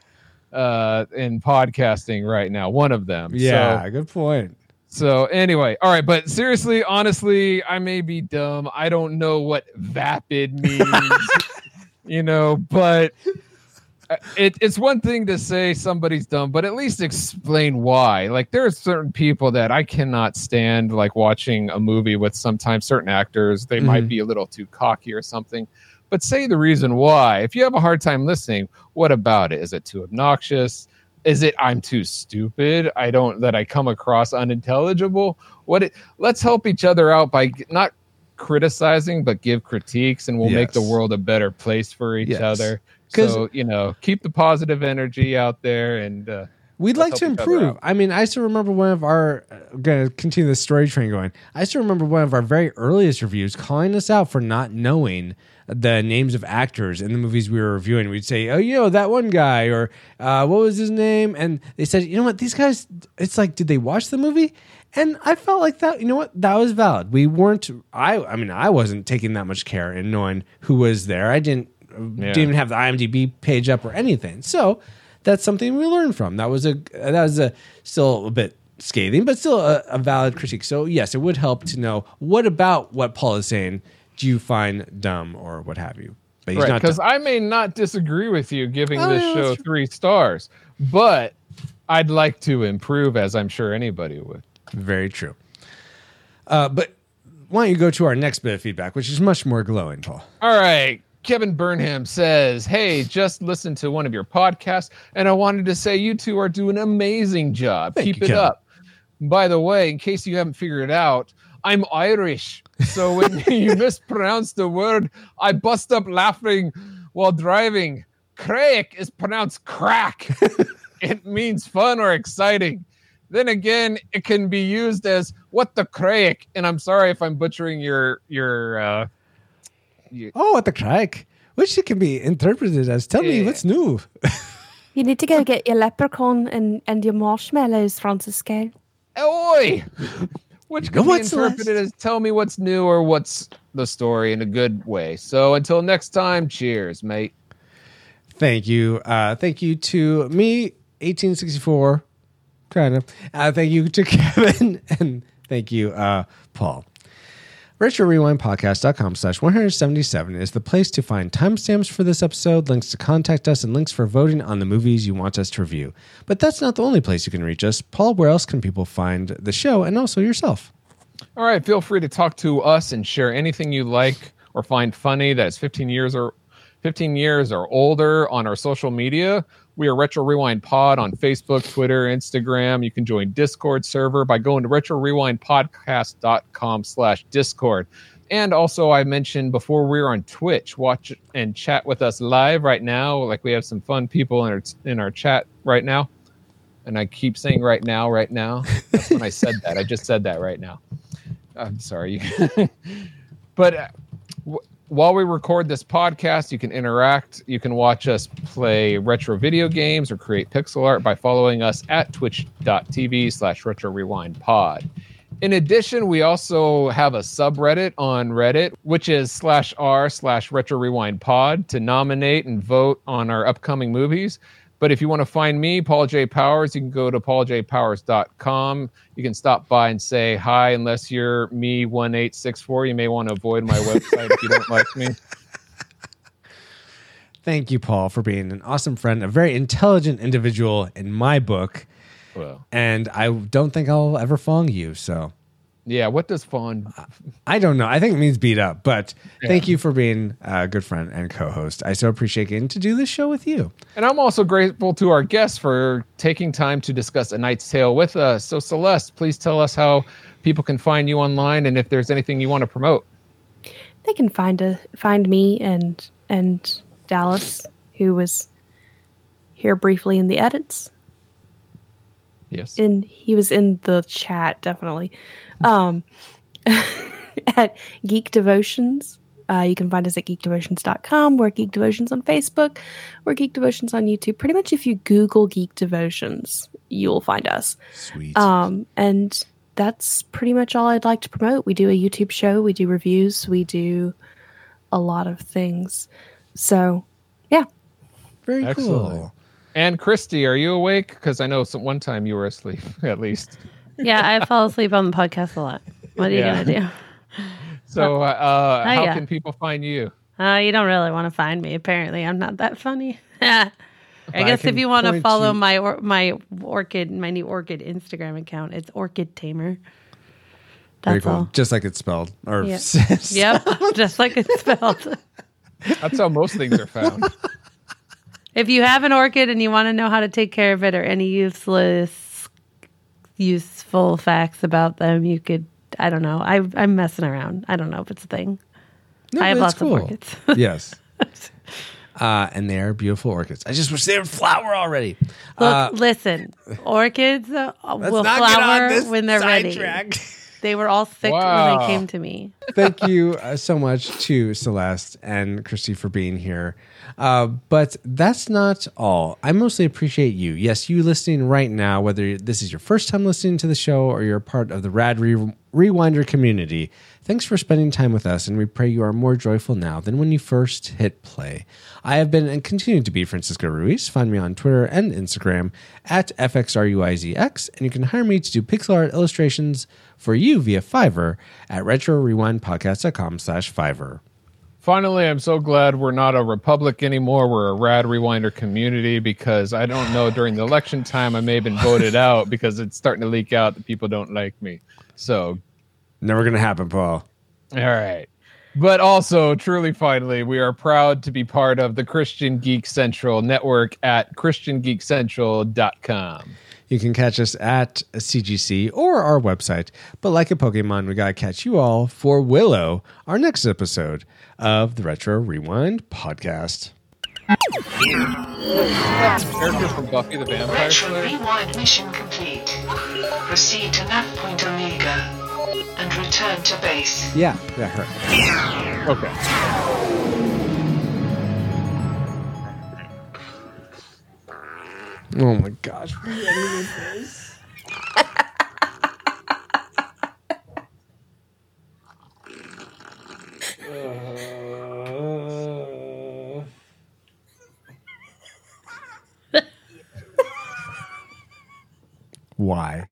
uh in podcasting right now. One of them. Yeah, So, good point. So anyway, all right. But seriously, honestly, I may be dumb. I don't know what vapid *laughs* means. you know, but uh, it, it's one thing to say somebody's dumb, but at least explain why. Like there are certain people that I cannot stand, like watching a movie with sometimes certain actors. They might Mhm. be a little too cocky or something, but say the reason why. If you have a hard time listening, what about it? Is it too obnoxious? Is it I'm too stupid? I don't that I come across unintelligible. What? It, let's help each other out by not criticizing, but give critiques, and we'll make the world a better place for each Yes. other. So you know, keep the positive energy out there, and uh, We'd like to help each other improve. I mean, I still remember one of our uh, gonna continue the story train going. I still remember one of our very earliest reviews calling us out for not knowing the names of actors in the movies we were reviewing. We'd say, "Oh, you know that one guy," or uh, "What was his name?" And they said, "You know what? These guys. It's like, did they watch the movie?" And I felt like that. You know what? That was valid. We weren't. I. I mean, I wasn't taking that much care in knowing who was there. I didn't. Yeah. Didn't even have the IMDb page up or anything. So that's something we learned from. That was a that was a still a bit scathing, but still a, a valid critique. So yes, it would help to know what about what Paul is saying you find dumb or what have you. But he's right not because. I may not disagree with you giving Oh, this yeah, show three stars, but I'd like to improve, as I'm sure anybody would. very true. Uh, but why don't you go to our next bit of feedback, which is much more glowing, Paul? All right. Kevin Burnham says, Hey, just listened to one of your podcasts, and I wanted to say you two are doing an amazing job. Thank Keep you, it Kevin. up. By the way, in case you haven't figured it out, I'm Irish. So when *laughs* you mispronounce the word, I bust up laughing while driving. Crack is pronounced crack. *laughs* it means fun or exciting. Then again, it can be used as what the crack. And I'm sorry if I'm butchering your your uh your, Oh, what the crack? Which it can be interpreted as tell me what's new. *laughs* You need to go get your leprechaun and, and your marshmallows, Francisco. Oi! Which can be what's interpreted as tell me what's new or what's the story in a good way. So until next time, cheers, mate. Thank you. Uh, thank you to me, 1864, kind of. Uh, thank you to *laughs* Kevin, and thank you, uh, Paul. Retro Rewind Podcast.com slash 177 is the place to find timestamps for this episode, links to contact us, and links for voting on the movies you want us to review. But that's not the only place you can reach us. Paul, where else can people find the show and also yourself? All right, feel free to talk to us and share anything you like or find funny that is 15 years or 15 years or older on our social media. We are Retro Rewind Pod on Facebook, Twitter, Instagram. You can join Discord server by going to retrorewindpodcast.com slash Discord. And also, I mentioned before we are on Twitch, watch and chat with us live right now. Like we have some fun people in our in our chat right now. And I keep saying right now, right now. That's when I said that. I just said that right now. I'm sorry. *laughs* but uh, while we record this podcast, you can interact. You can watch us play retro video games or create pixel art by following us at twitch.tv slash retro rewind pod. In addition, we also have a subreddit on Reddit, which is slash r slash retro rewind pod to nominate and vote on our upcoming movies. But if you want to find me, Paul J. Powers, you can go to pauljpowers.com. You can stop by and say hi, unless you're me 1864. You may want to avoid my website if you don't like me. *laughs* Thank you, Paul, for being an awesome friend, a very intelligent individual in my book. Well, And I don't think I'll ever fong you. So yeah, what does fawn? I don't know. I think it means beat up, but thank you for being a good friend and co host. I so appreciate getting to do this show with you. And I'm also grateful to our guests for taking time to discuss A Knight's Tale with us. So, Celeste, please tell us how people can find you online and if there's anything you want to promote. They can find a find me and and Dallas, who was here briefly in the edits. Yes. And he was in the chat definitely. Um, *laughs* at Geek Devotions. Uh, you can find us at geekdevotions.com. We're Geek Devotions on Facebook. We're Geek Devotions on YouTube. Pretty much if you Google Geek Devotions, you'll find us. Sweet. Um, and that's pretty much all I'd like to promote. We do a YouTube show, we do reviews, we do a lot of things. So, yeah. Very Excellent. cool. And Christy, are you awake? Because I know some, one time you were asleep, *laughs* at least. Yeah, I fall asleep on the podcast a lot. What are you Yeah. gonna do? So, uh, uh, Oh, how yeah. can people find you? Uh, you don't really want to find me. Apparently, I'm not that funny. *laughs* I I guess if you want to follow you- my or, my orchid, my new orchid Instagram account, it's Orchid Tamer. Very That's cool. all. Just like it's spelled. Or Yeah. *laughs* Yep, just like it's spelled. That's how most things are found. *laughs* if you have an orchid and you want to know how to take care of it or any useless, useful facts about them, you could. I don't know. I, I'm messing around. I don't know if it's a thing. No, I have lots it's of cool. orchids. *laughs* yes. Uh, and they are beautiful orchids. I just wish they would flower already. Look, Uh, listen, orchids *laughs* uh, will flower when they're ready. *laughs* They were all sick when they came to me. Thank you uh, so much to Celeste and Christy for being here. Uh, but that's not all. I mostly appreciate you. Yes, you listening right now, whether this is your first time listening to the show or you're part of the Rad Re- Rewinder community. Thanks for spending time with us, and we pray you are more joyful now than when you first hit play. I have been and continue to be Francisco Ruiz. Find me on Twitter and Instagram at FXRUIZX, and you can hire me to do pixel art illustrations for you via Fiverr at retrorewindpodcast.com slash Fiverr. Finally, I'm so glad we're not a republic anymore. We're a rad rewinder community because I don't know during the election time I may have been voted out because it's starting to leak out that people don't like me. So, Never going to happen, Paul. all right. But also, truly, finally, we are proud to be part of the Christian Geek Central network at ChristianGeekCentral.com. You can catch us at CGC or our website. But like a Pokemon, we got to catch you all for Willow, our next episode of the Retro Rewind podcast. Character from Buffy the Vampire Retro rewind mission complete. Proceed to nav point Omega and return to base. Yeah, that hurt. Okay. Oh my gosh. Why?